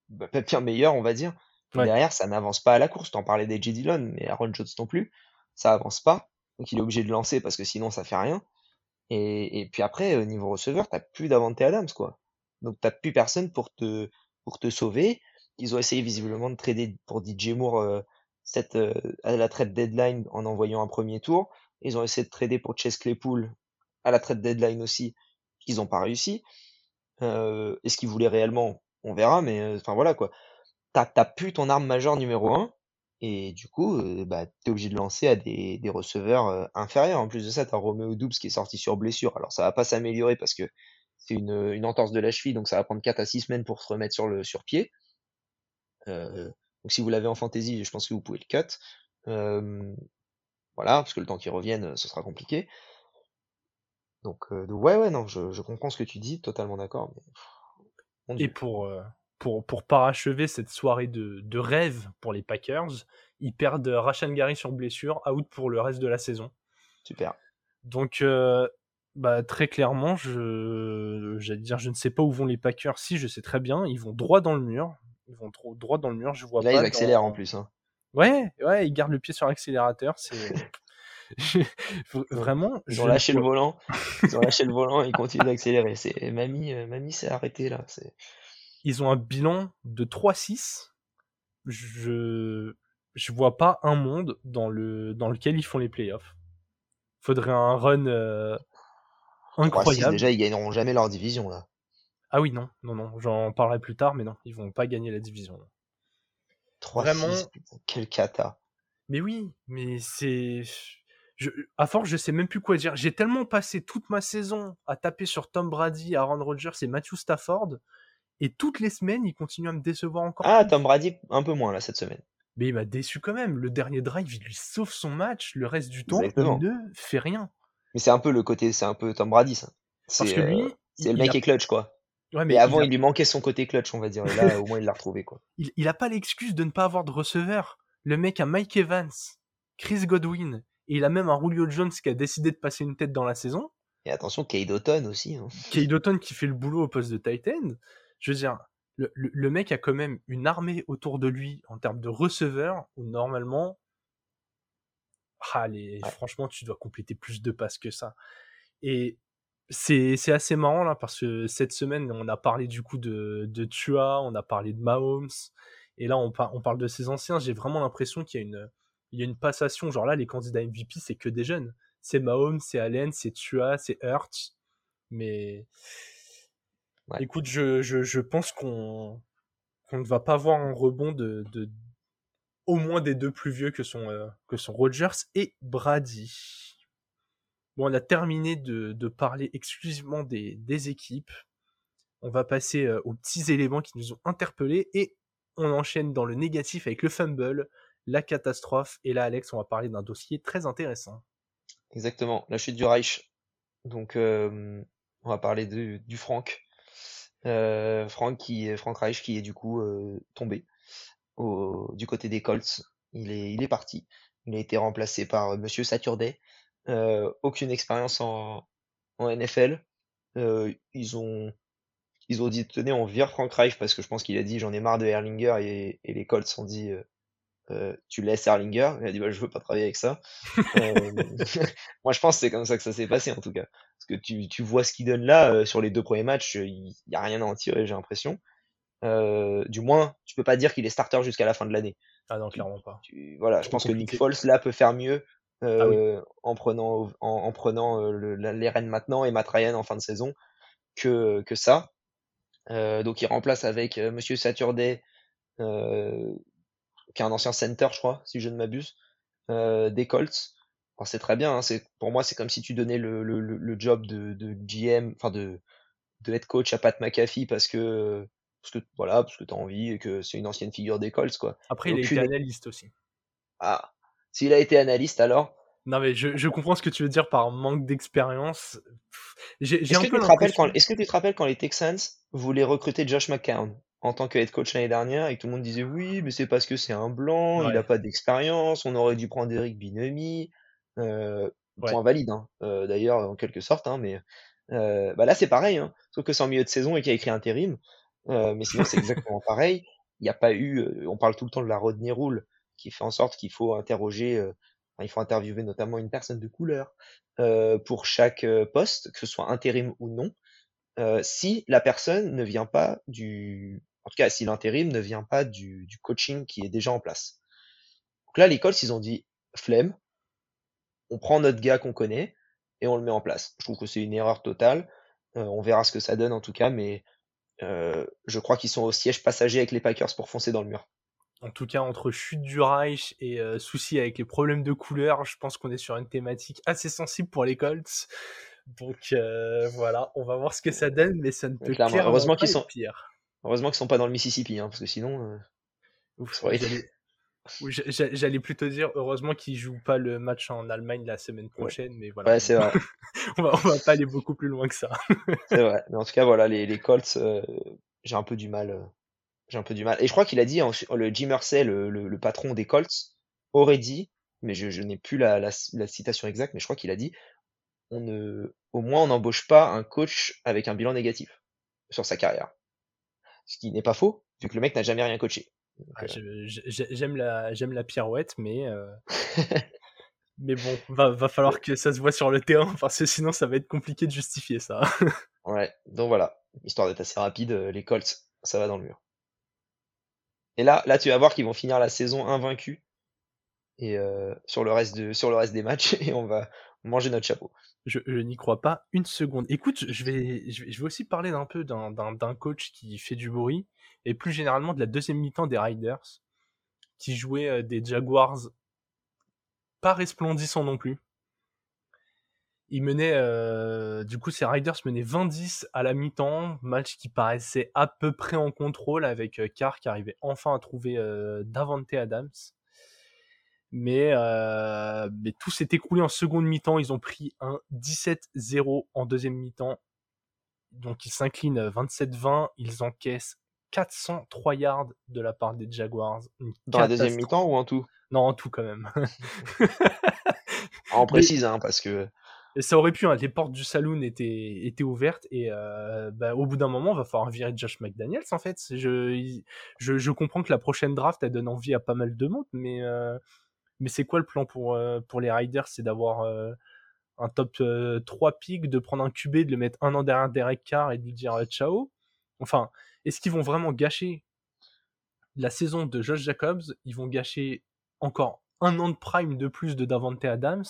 bah, bien meilleur, on va dire. Ouais. derrière, ça n'avance pas à la course. T'en parlais d'Edgy Dillon, mais Aaron Jones non plus. Ça avance pas. Donc il est obligé de lancer parce que sinon ça fait rien. Et, et puis après, au niveau receveur, t'as plus Davante Adams, quoi. Donc t'as plus personne pour te, pour te sauver. Ils ont essayé visiblement de trader pour DJ Moore euh, cette, euh, à la trade deadline en envoyant un premier tour. Ils ont essayé de trader pour Chase Claypool à la trade deadline aussi. Ils n'ont pas réussi. Euh, Est-ce qu'ils voulaient réellement On verra, mais euh, enfin voilà quoi. T'as plus ton arme majeure numéro un. Et du coup, euh, bah, t'es obligé de lancer à des, receveurs euh, inférieurs. En plus de ça, t'as Romeo Doubs qui est sorti sur blessure. Alors ça va pas s'améliorer parce que c'est une, entorse de la cheville, donc ça va prendre 4 à 6 semaines pour se remettre sur le sur pied. Donc si vous l'avez en fantasy, je pense que vous pouvez le cut. Voilà, parce que le temps qu'il revienne, ce sera compliqué. Donc, ouais, ouais, non, je, comprends ce que tu dis, totalement d'accord. Et pour, euh, pour, pour parachever cette soirée de, de rêve pour les Packers, ils perdent Rashan Gary sur blessure, out pour le reste de la saison. Super. Donc, euh, bah, très clairement, je, j'allais dire, je ne sais pas où vont les Packers. Si, je sais très bien, ils vont droit dans le mur. Ils vont trop droit dans le mur. Je vois là, pas. ils accélèrent dans- en plus. Hein. Ouais, ouais, ils gardent le pied sur l'accélérateur. C'est vraiment. Ils ont lâché le volant. Ils ont lâché le volant et ils continuent d'accélérer. C'est mamie, euh, mamie s'est arrêtée là. C'est Ils ont un bilan de 3-6. Je je vois pas un monde dans le dans lequel ils font les playoffs. Faudrait un run euh, 3-6, incroyable. déjà, ils gagneront jamais leur division là. Ah oui, non, non, non, j'en parlerai plus tard, mais non, ils vont pas gagner la division. 3-6, Vraiment. putain, quel cata. Mais oui, mais c'est. Je... À force, je sais même plus quoi dire. J'ai tellement passé toute ma saison à taper sur Tom Brady, Aaron Rodgers et Matthew Stafford, et toutes les semaines, il continue à me décevoir encore. Ah. Tom Brady, un peu moins là cette semaine. Mais il m'a déçu quand même. Le dernier drive, il lui sauve son match. Le reste du temps, Exactement. il ne fait rien. Mais c'est un peu le côté, c'est un peu Tom Brady ça. Parce C'est que lui, euh, c'est le mec a- est clutch quoi. Ouais, mais avant, il, lui manquait son côté clutch, on va dire. Et là, au moins, il l'a retrouvé. Quoi. Il, il a pas l'excuse de ne pas avoir de receveur. Le mec a Mike Evans, Chris Godwin, et il a même un Julio Jones qui a décidé de passer une tête dans la saison. Et attention, Kay Doughton aussi. Hein. Doughton qui fait le boulot au poste de tight end. Je veux dire, le, le, mec a quand même une armée autour de lui en termes de receveurs où normalement, ah, franchement, tu dois compléter plus de passes que ça. Et c'est assez marrant là parce que cette semaine, on a parlé du coup de, de Tua, on a parlé de Mahomes, et là on, on parle de ses anciens. J'ai vraiment l'impression qu'il y a une il y a une passation. Genre là, les candidats MVP, c'est que des jeunes. C'est Mahomes, c'est Allen, c'est Tua, c'est Hurt. Mais écoute, je, je, je pense qu'on ne va pas voir un rebond de, de, au moins des deux plus vieux que sont, euh, que sont Rogers et Brady. Bon, on a terminé de, de parler exclusivement des, des, équipes. On va passer euh, aux petits éléments qui nous ont interpellés et on enchaîne dans le négatif avec le fumble, la catastrophe. Et là, Alex, on va parler d'un dossier très intéressant. Exactement, la chute du Reich. Donc, euh, on va parler du Franck. Euh, Franck, qui, Reich qui est du coup euh, tombé au, du côté des Colts. Il est, il est parti. Il a été remplacé par euh, Monsieur Saturday. Aucune expérience en, NFL. Ils ont ils ont dit tenez on vire Frank Reich parce que je pense qu'il a dit j'en ai marre de Erlinger et, et les Colts ont dit euh, tu laisses Erlinger. Il a dit bah, je veux pas travailler avec ça. euh, moi je pense que c'est comme ça que ça s'est passé en tout cas. Parce que tu, tu vois ce qu'il donne là euh, sur les deux premiers matchs, il y a rien à en tirer j'ai l'impression. Du moins, tu peux pas dire qu'il est starter jusqu'à la fin de l'année. Ah non, clairement pas. Tu, voilà, je pense que Nick Foles là peut faire mieux ah oui. en prenant en, en prenant le, les rênes maintenant et Matt Ryan en fin de saison que que ça. Donc il remplace avec Monsieur Saturday qui est un ancien center, je crois, si je ne m'abuse, euh, des Colts. Alors c'est très bien, hein, c'est pour moi c'est comme si tu donnais le, le, le job de, de GM, enfin de, de head coach à Pat McAfee parce que parce que voilà, parce que t'as envie et que c'est une ancienne figure des Colts quoi. Après il a été analyste aussi. Ah, s'il a été analyste alors? Non mais je, je comprends ce que tu veux dire par manque d'expérience. Est-ce que, est que, tu te rappelles quand les Texans voulaient recruter Josh McCown? En tant que head coach l'année dernière et que tout le monde disait oui, mais c'est parce que c'est un blanc, ouais. il n'a pas d'expérience, on aurait dû prendre Eric Binomi. Euh, ouais. Point valide, hein. euh, d'ailleurs, en quelque sorte, hein, mais euh, bah là c'est pareil, hein. sauf que c'est en milieu de saison et qu'il a écrit intérim. Mais sinon c'est exactement pareil. Il n'y a pas eu, on parle tout le temps de la Rodney Rule qui fait en sorte qu'il faut interroger, il faut interviewer notamment une personne de couleur pour chaque poste, que ce soit intérim ou non. si la personne ne vient pas du, en tout cas, si l'intérim ne vient pas du, du, coaching qui est déjà en place. Donc là, l'école, s'ils ont dit flemme, on prend notre gars qu'on connaît et on le met en place. Je trouve que c'est une erreur totale. Euh, on verra ce que ça donne en tout cas, mais euh, je crois qu'ils sont au siège passager avec les Packers pour foncer dans le mur. En tout cas, entre chute du Reich et euh, soucis avec les problèmes de couleur, je pense qu'on est sur une thématique assez sensible pour les Colts. Donc euh, voilà, on va voir ce que ça donne, mais ça ne peut clairement, heureusement qu'ils sont pire. Heureusement qu'ils sont pas dans le Mississippi, hein, parce que sinon, euh... Ouf, J'allais plutôt dire, heureusement qu'ils jouent pas le match en Allemagne la semaine prochaine, ouais. mais voilà. Ouais, c'est vrai. on, va, on va pas aller beaucoup plus loin que ça. c'est vrai. Mais en tout cas, voilà, les, les Colts, euh, j'ai un peu du mal. Euh, j'ai un peu du mal. Et je crois qu'il a dit, le Jim Mersey, le, le, le, patron des Colts, aurait dit, mais je, je n'ai plus la, la, la, citation exacte, mais je crois qu'il a dit, on ne, au moins on n'embauche pas un coach avec un bilan négatif sur sa carrière. Ce qui n'est pas faux, vu que le mec n'a jamais rien coaché. Ah, j'aime la j'aime la pirouette, mais euh... mais bon, va va falloir que ça se voit sur le terrain parce que sinon ça va être compliqué de justifier ça. ouais, donc voilà, histoire d'être assez rapide, euh, les Colts, ça va dans le mur. Et là, là tu vas voir qu'ils vont finir la saison invaincus et euh, sur le reste de sur le reste des matchs et on va manger notre chapeau. Je, n'y crois pas une seconde. Écoute, je vais, aussi parler d'un peu d'un coach qui fait du bruit et plus généralement de la deuxième mi-temps des Riders, qui jouaient euh, des Jaguars pas resplendissants non plus. Ils menaient, euh, du coup, ces Riders menaient 20-10 à la mi-temps, match qui paraissait à peu près en contrôle avec euh, Carr qui arrivait enfin à trouver euh, Adams. Mais, euh, mais tout s'est écroulé en seconde mi-temps. Ils ont pris un 17-0 en deuxième mi-temps donc ils s'inclinent 27-20, ils encaissent 403 yards de la part des Jaguars. Dans la deuxième mi-temps ou en tout? Non, en tout quand même. en précise, hein, parce que. Et ça aurait pu, hein, les portes du saloon étaient, étaient ouvertes et euh, bah, au bout d'un moment, on va falloir virer Josh McDaniels en fait. Je, je, je, comprends que la prochaine draft, elle donne envie à pas mal de monde, mais, euh, mais c'est quoi le plan pour, euh, les Riders? C'est d'avoir un top 3 pick, de prendre un QB, de le mettre un an derrière Derek Carr et de lui dire ciao? Enfin, est-ce qu'ils vont vraiment gâcher la saison de Josh Jacobs? Ils vont gâcher encore un an de prime de plus de Davante Adams?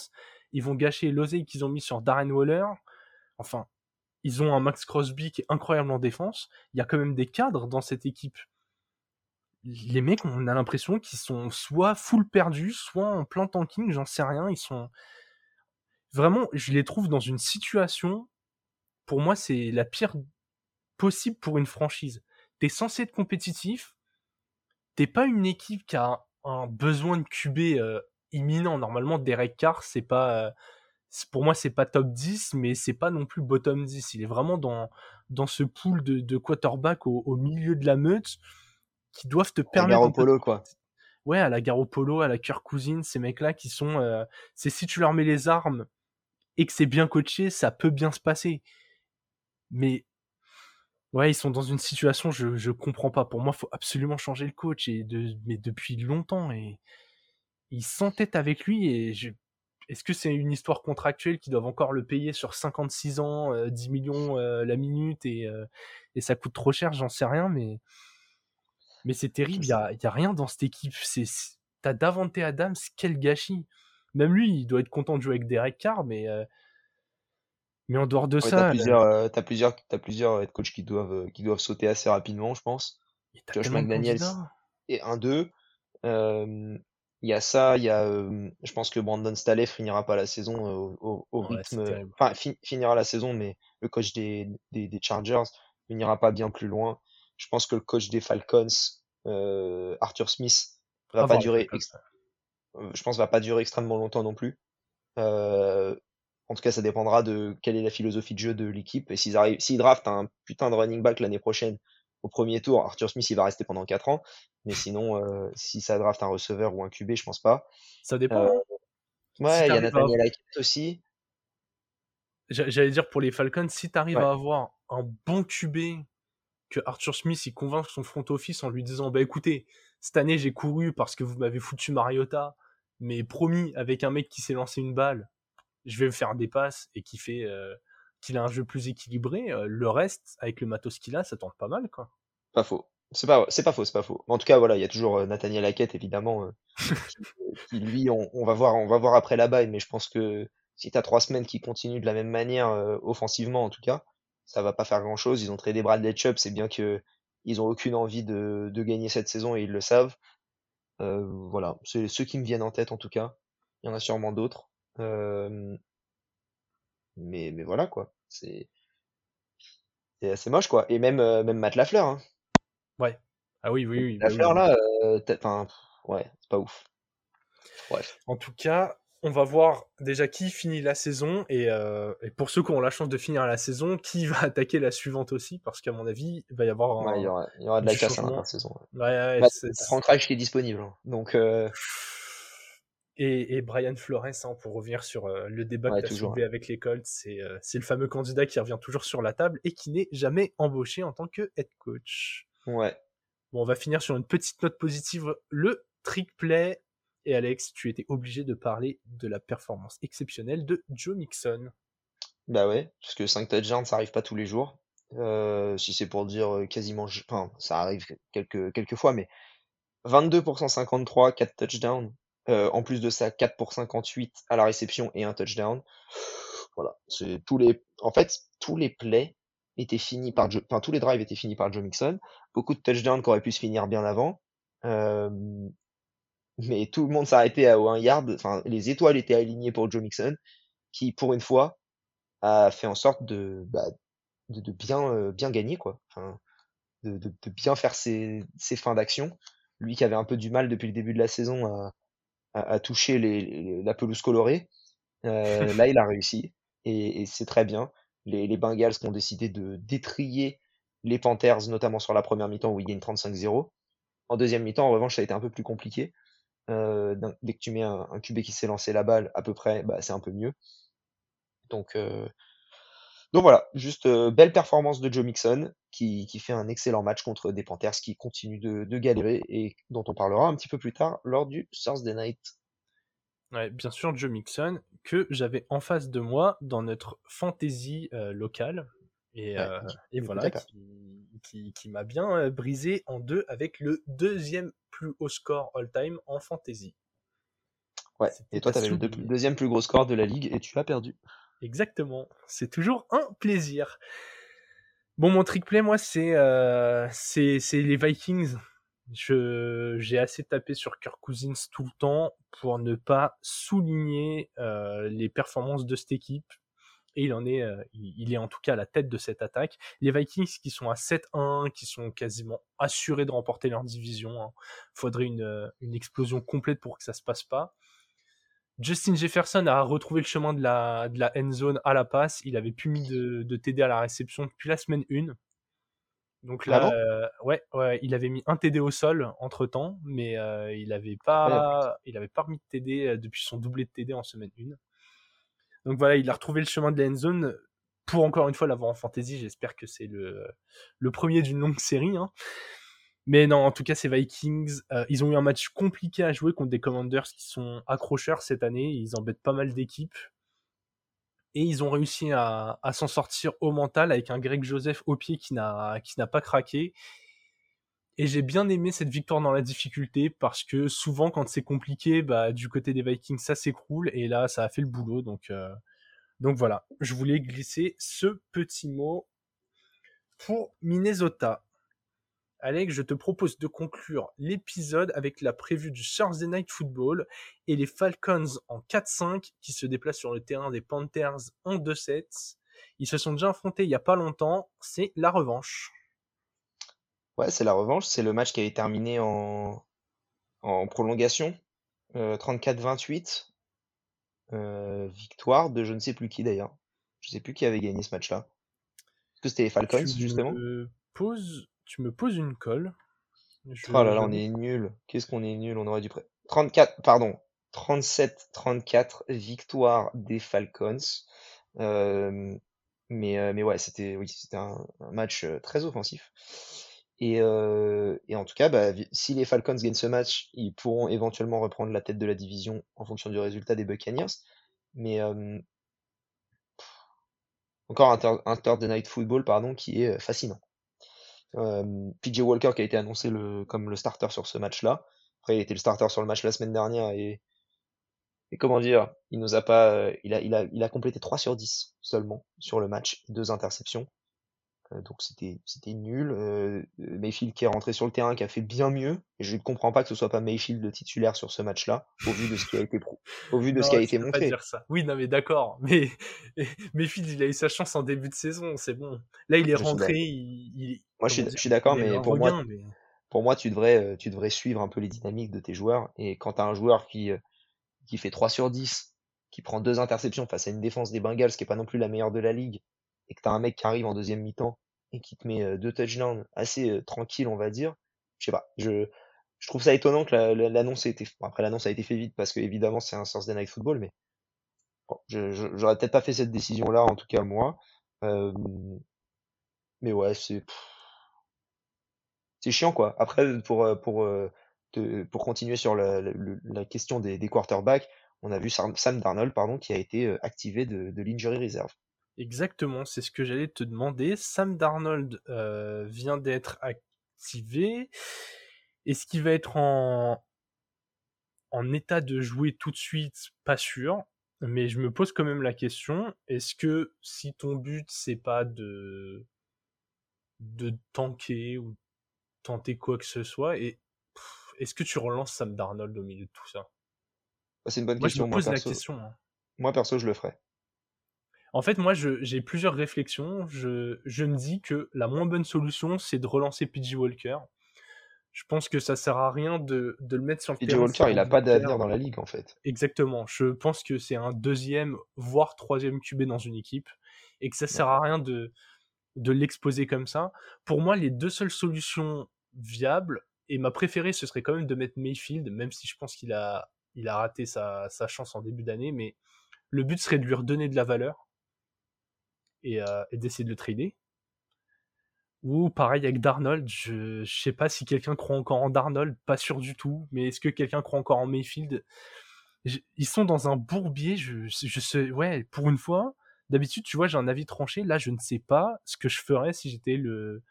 Ils vont gâcher l'oseille qu'ils ont mis sur Darren Waller? Enfin, ils ont un Max Crosby qui est incroyable en défense. Il y a quand même des cadres dans cette équipe. Les mecs, on a l'impression qu'ils sont soit full perdus, soit en plein tanking, j'en sais rien. Ils sont vraiment, je les trouve dans une situation. Pour moi, c'est la pire possible pour une franchise. T'es censé être compétitif. T'es pas une équipe qui a un besoin de QB euh, imminent. Normalement, Derek Carr, c'est pas. Pour moi, c'est pas top 10, mais c'est pas non plus bottom 10. Il est vraiment dans, ce pool de, de quarterback au, milieu de la meute qui doivent te permettre. À la Polo, quoi. Ouais, à la Polo, à la Kirk Cousine, ces mecs-là qui sont. Euh, c'est si tu leur mets les armes et que c'est bien coaché, ça peut bien se passer. Mais Ouais, ils sont dans une situation, je, je comprends pas. Pour moi, il faut absolument changer le coach, et de, mais depuis longtemps. Et ils s'entêtent avec lui. Et je, est-ce que c'est une histoire contractuelle qui doivent encore le payer sur 56 ans, 10 euh, millions euh, la minute et, euh, et ça coûte trop cher? J'en sais rien, mais, mais c'est terrible. Il y a, y a, rien dans cette équipe. T'as Davante Adams, quel gâchis. Même lui, il doit être content de jouer avec Derek Carr, mais mais en dehors de ça. T'as plusieurs, euh, as plusieurs, as plusieurs head coachs qui doivent, euh, qui doivent sauter assez rapidement, je pense. Josh McDaniels et un d'eux. Euh, il y a ça, il y a, je pense que Brandon Staley finira pas la saison au, au, rythme, enfin finira la saison, mais le coach des, des, des, Chargers finira pas bien plus loin. Je pense que le coach des Falcons, Arthur Smith, va ah pas durer, je pense va pas durer extrêmement longtemps non plus. Euh, en tout cas, ça dépendra de quelle est la philosophie de jeu de l'équipe. Et s'ils arrivent, s'ils draftent un putain de running back l'année prochaine au premier tour, Arthur Smith, il va rester pendant 4 ans. Mais sinon, euh, si ça draft un receveur ou un QB, je pense pas. Ça dépend. Euh, ouais, il y a Nathaniel Hackett aussi. J'allais dire pour les Falcons, si tu arrives à avoir un bon QB, Arthur Smith il convainc son front office en lui disant bah écoutez, cette année j'ai couru parce que vous m'avez foutu Mariota, mais promis avec un mec qui s'est lancé une balle, je vais faire des passes et qui fait euh, qu'il a un jeu plus équilibré, euh, le reste, avec le matos qu'il a, ça tente pas mal, quoi. Pas faux. C'est pas, c'est pas faux, c'est pas faux. En tout cas, voilà, il y a toujours euh, Nathaniel Hackett, évidemment, qui, lui, on, va voir, on va voir après la balle, mais je pense que si t'as trois semaines qui continuent de la même manière, offensivement en tout cas, ça va pas faire grand chose. Ils ont tradé Bradley Chubb, c'est bien que ils ont aucune envie de, de gagner cette saison et ils le savent. voilà, c'est ceux qui me viennent en tête en tout cas. Il y en a sûrement d'autres mais, mais voilà, quoi. C'est, c'est assez moche, quoi. Et même, même Matt Lafleur, hein. Ouais. Ah oui, oui, oui. Lafleur, là, enfin, ouais, c'est pas ouf. Bref. En tout cas, on va voir déjà qui finit la saison et, et, pour ceux qui ont la chance de finir la saison, qui va attaquer la suivante aussi, parce qu'à mon avis, il va y avoir. Un, il, y aura, il, y aura, de la casse à la saison. Ouais, ouais, bah, Frank Reich qui est disponible, hein. donc. Euh... Et, Brian Flores, hein, pour revenir sur euh, le débat que tu as soulevé avec les Colts, euh, c'est le fameux candidat qui revient toujours sur la table et qui n'est jamais embauché en tant que head coach. Ouais. Bon, on va finir sur une petite note positive. Le trick play. Et Alex, tu étais obligé de parler de la performance exceptionnelle de Joe Mixon. Bah ouais, parce que 5 touchdowns, ça arrive pas tous les jours. Euh, si c'est pour dire quasiment, enfin, ça arrive quelques, fois, mais 22 53, 4 touchdowns. Euh, en plus de ça, 4 pour 58 à la réception et un touchdown. Voilà, tous les, en fait, tous les plays étaient finis par Joe, enfin tous les drives étaient finis par Joe Mixon. Beaucoup de touchdowns qui auraient pu se finir bien avant. Euh, mais tout le monde s'arrêtait à 1 yard. Enfin, les étoiles étaient alignées pour Joe Mixon, qui pour une fois a fait en sorte de, bah, de, de, bien, euh, bien gagner quoi. Enfin, de, de, de bien faire ses, ses fins d'action. Lui qui avait un peu du mal depuis le début de la saison à, à, toucher les, la pelouse colorée. Euh, là, il a réussi et, et c'est très bien. les, les Bengals qui ont décidé de détrier les Panthers, notamment sur la première mi-temps où ils gagnent 35-0. En deuxième mi-temps, en revanche, ça a été un peu plus compliqué. Euh, dès que tu mets un, QB qui s'est lancé la balle, à peu près, bah, c'est un peu mieux. Donc, euh, voilà, juste euh, belle performance de Joe Mixon qui, fait un excellent match contre des Panthers qui continuent de, galérer et dont on parlera un petit peu plus tard lors du Thursday Night. Ouais, bien sûr, Joe Mixon que j'avais en face de moi dans notre fantasy locale et, euh, et voilà, qui, qui, qui m'a bien euh, brisé en deux avec le deuxième plus haut score all-time en fantasy. Ouais, et toi, tu avais le deuxième plus gros score de la ligue et tu as perdu. Exactement, c'est toujours un plaisir. Bon, mon trick play, moi, c'est euh, c'est les Vikings. J'ai assez tapé sur Kirk Cousins tout le temps pour ne pas souligner euh, les performances de cette équipe et il en est, euh, il est en tout cas à la tête de cette attaque. Les Vikings qui sont à 7-1, qui sont quasiment assurés de remporter leur division. Hein. Faudrait une, euh, une explosion complète pour que ça se passe pas. Justin Jefferson a retrouvé le chemin de la, de la end zone à la passe. Il avait plus mis de, de TD à la réception depuis la semaine 1. Donc là, euh, ouais, ouais, il avait mis un TD au sol entre temps, mais euh, il avait pas, il avait pas remis de TD depuis son doublé de TD en semaine 1. Donc voilà, il a retrouvé le chemin de la end zone pour encore une fois l'avoir en fantasy. J'espère que c'est le, premier d'une longue série. Hein. Mais non, en tout cas, ces Vikings, euh, ils ont eu un match compliqué à jouer contre des Commanders qui sont accrocheurs cette année. Ils embêtent pas mal d'équipes. Et ils ont réussi à, s'en sortir au mental avec un Greg Joseph au pied qui n'a pas craqué. Et j'ai bien aimé cette victoire dans la difficulté parce que souvent quand c'est compliqué, bah du côté des Vikings ça s'écroule et là ça a fait le boulot. Donc euh, donc voilà, je voulais glisser ce petit mot pour Minnesota. Alex, je te propose de conclure l'épisode avec la prévue du Thursday Night Football et les Falcons en 4-5 qui se déplacent sur le terrain des Panthers en 2-7. Ils se sont déjà affrontés il y a pas longtemps, c'est la revanche. Ouais, c'est la revanche, c'est le match qui avait terminé en, en prolongation, euh, 34-28. Euh, victoire de je ne sais plus qui d'ailleurs. Je sais plus qui avait gagné ce match-là. Est-ce que c'était les Falcons, tu justement? me poses, Tu me poses une colle. Je... Oh là là, on est nul. Qu'est-ce qu'on est nul, on aurait dû près. 34, pardon, 37-34, victoire des Falcons. Euh, mais, euh, mais ouais, c'était oui, un, un, match euh, très offensif. Et, euh, et, en tout cas, bah, si les Falcons gagnent ce match, ils pourront éventuellement reprendre la tête de la division en fonction du résultat des Buccaneers. Mais euh, encore un, un Thursday Night Football pardon, qui est fascinant. Euh, PJ Walker qui a été annoncé le, comme le starter sur ce match-là. Après, il était le starter sur le match la semaine dernière et, et comment dire, il nous a pas, il a, il a, il a complété 3 sur 10 seulement sur le match, deux interceptions. Euh, donc c'était c'était nul. Euh, Mayfield qui est rentré sur le terrain, qui a fait bien mieux. Et je ne comprends pas que ce soit pas Mayfield le titulaire sur ce match-là, au vu de ce qui a été pro au vu de non, ce qui a été montré. Pas dire ça. Oui, non mais d'accord. Mais Mayfield, il a eu sa chance en début de saison, c'est bon. Là, il est je rentré. Il, il, moi, je suis, d'accord, mais pour moi, mais... pour moi, tu devrais euh, tu devrais suivre un peu les dynamiques de tes joueurs. Et quand tu as un joueur qui qui fait 3 sur 10, qui prend deux interceptions face à une défense des Bengals qui est pas non plus la meilleure de la ligue, et que tu as un mec qui arrive en deuxième mi-temps et qui te met deux touchdowns assez euh, tranquille, on va dire. Je sais pas, je, trouve ça étonnant que l'annonce ait été. Bon, après, l'annonce a été fait vite parce que évidemment c'est un Thursday Night Football, mais bon, j'aurais peut-être pas fait cette décision-là, en tout cas moi. Euh, mais ouais, c'est c'est chiant quoi. Après, pour pour te, pour continuer sur la, la, la question des, des, quarterbacks, on a vu Sam Darnold pardon qui a été activé de, de l'injury reserve. Exactement, c'est ce que j'allais te demander. Sam Darnold euh, vient d'être activé. Est-ce qu'il va être en... en état de jouer tout de suite? Pas sûr. Mais je me pose quand même la question, est-ce que si ton but c'est pas de de tanker ou tenter quoi que ce soit, et est-ce que tu relances Sam Darnold au milieu de tout ça? Bah, C'est une bonne moi, question. Je me pose moi, perso, la question. Hein. Moi perso, je le ferais. En fait, moi, j'ai plusieurs réflexions. Je, je, me dis que la moins bonne solution, c'est de relancer PG Walker. Je pense que ça sert à rien de, de le mettre sur le PJ. Walker, il a pas d'avenir dans la ligue en fait. Exactement. Je pense que c'est un deuxième, voire troisième QB dans une équipe et que ça sert à rien de, de l'exposer comme ça. Pour moi, les deux seules solutions viables, et ma préférée, ce serait quand même de mettre Mayfield, même si je pense qu'il a, il a raté sa, sa chance en début d'année, mais le but serait de lui redonner de la valeur et, euh, et d'essayer de le trader. Ou pareil avec Darnold, je, je sais pas si quelqu'un croit encore en Darnold, pas sûr du tout, mais est-ce que quelqu'un croit encore en Mayfield? Ils sont dans un bourbier, je, je sais, ouais, pour une fois, d'habitude, tu vois, j'ai un avis tranché, là, je ne sais pas ce que je ferais si j'étais le,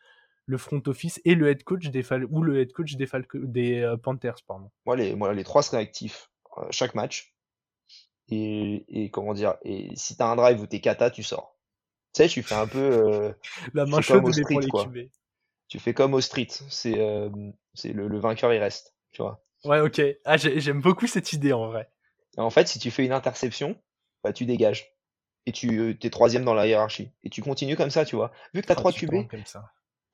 le front office et le head coach des Fal ou le head coach des, Fal des euh, Panthers, pardon. Moi, les, moi, les trois seraient actifs euh, chaque match. Et, et comment dire, et si t'as un drive où t'es kata, tu sors. Tu sais, tu fais un peu. Euh, La main chaude street, pour quoi. Tu fais comme au street. C'est euh, c'est le, le, vainqueur, il reste. Tu vois. Ouais, ok. Ah, j'aime beaucoup cette idée en vrai. En fait, si tu fais une interception, bah, tu dégages. Et tu es troisième dans la hiérarchie. Et tu continues comme ça, tu vois. Vu que t'as trois QB,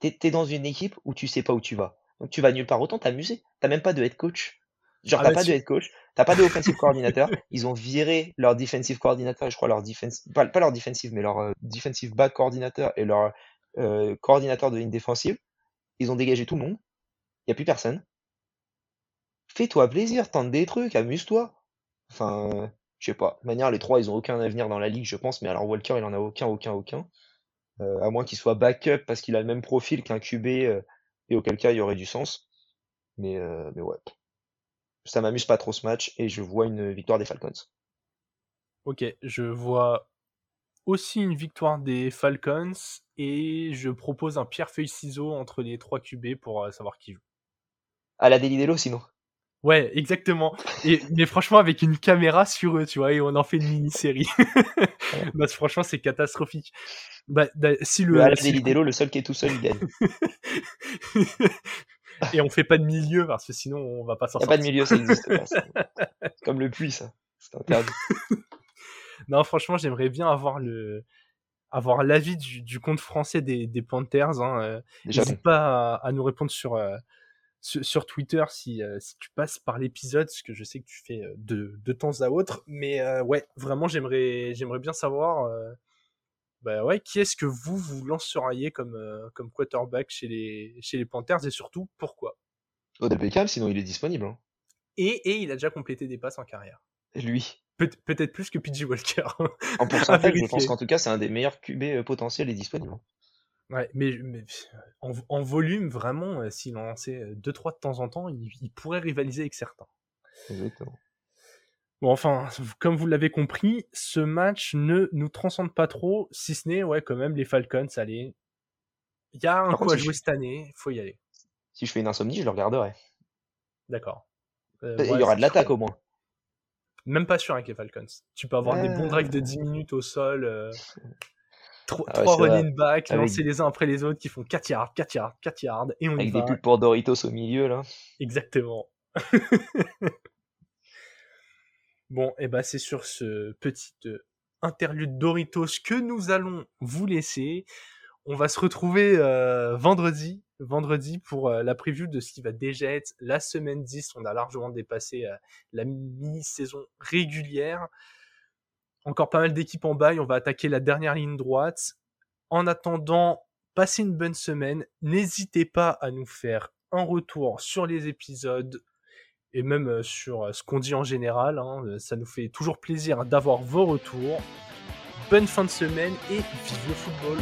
t'es es dans une équipe où tu sais pas où tu vas. Donc tu vas nulle part. Autant t'amuser. T'as même pas de head coach. Genre, ah t'as bah pas de head coach, t'as pas de offensive coordinateur. Ils ont viré leur defensive coordinateur et je crois leur defense, pas, pas leur defensive, mais leur euh, defensive back coordinateur et leur euh, coordinateur de ligne défensive. Ils ont dégagé tout le monde. Y a plus personne. Fais-toi plaisir, tente des trucs, amuse-toi. Enfin, je sais pas. De manière, les trois, ils ont aucun avenir dans la ligue, je pense. Mais alors Walker, il en a aucun, aucun, aucun. Euh, à moins qu'il soit backup parce qu'il a le même profil qu'un QB euh, et auquel cas il y aurait du sens. Mais, mais ouais ça m'amuse pas trop ce match et je vois une victoire des Falcons. Ok, je vois aussi une victoire des Falcons et je propose un pierre-feuille-ciseau entre les trois QB pour euh, savoir qui joue. À la Delidello sinon. Ouais, exactement. Et, mais franchement, avec une caméra sur eux, tu vois, et on en fait une mini-série. bah, franchement, c'est catastrophique. Bah, si le, le, si le seul qui est tout seul, il gagne. et on fait pas de milieu parce que sinon on va pas sortir. Y a pas de milieu, ça existe pas. Comme le puits, ça. C'est interdit. non, franchement, j'aimerais bien avoir le avoir l'avis du, du compte français des, des Panthers. Hein. N'hésite pas à, à, nous répondre sur, euh, sur, sur, Twitter si, euh, si tu passes par l'épisode, ce que je sais que tu fais de, de temps à autre. Mais euh, ouais, vraiment, j'aimerais j'aimerais bien savoir bah ouais, qui est-ce que vous vous lanceriez comme, euh, comme quarterback chez les, chez les Panthers et surtout pourquoi? Odell Beckham, sinon il est disponible. Hein. Et, et il a déjà complété des passes en carrière. Et lui Pe Peut-être plus que PJ Walker. en pourcentage, je pense qu'en tout cas, c'est un des meilleurs QB euh, potentiels et disponibles. Ouais, mais, mais en, en, volume, vraiment, euh, s'il en lançait 2-3 de temps en temps, il, il pourrait rivaliser avec certains. Exactement. Bon, enfin, comme vous l'avez compris, ce match ne nous transcende pas trop, si ce n'est, ouais, quand même, les Falcons, allez. Il y a un coup à jouer cette année, faut y aller. Si je fais une insomnie, je le regarderai. D'accord. Euh, il y aura de l'attaque au moins. Même pas sûr avec les Falcons. Tu peux avoir des bons drives de 10 minutes au sol, euh, trois ah ouais, running backs, avec... lancer les uns après les autres qui font 4 yards, 4 yards, 4 yards, et on avec y va. des pubs pour Doritos au milieu, là. Exactement. Bon, et eh ben c'est sur ce petit euh, interlude Doritos que nous allons vous laisser. On va se retrouver euh, vendredi, vendredi pour euh, la preview de ce qui va déjà être la semaine 10. On a largement dépassé la mini-saison régulière. Encore pas mal d'équipes en bail. On va attaquer la dernière ligne droite. En attendant, passez une bonne semaine. N'hésitez pas à nous faire un retour sur les épisodes et même sur ce qu'on dit en général. Hein, ça nous fait toujours plaisir d'avoir vos retours. Bonne fin de semaine et vive le football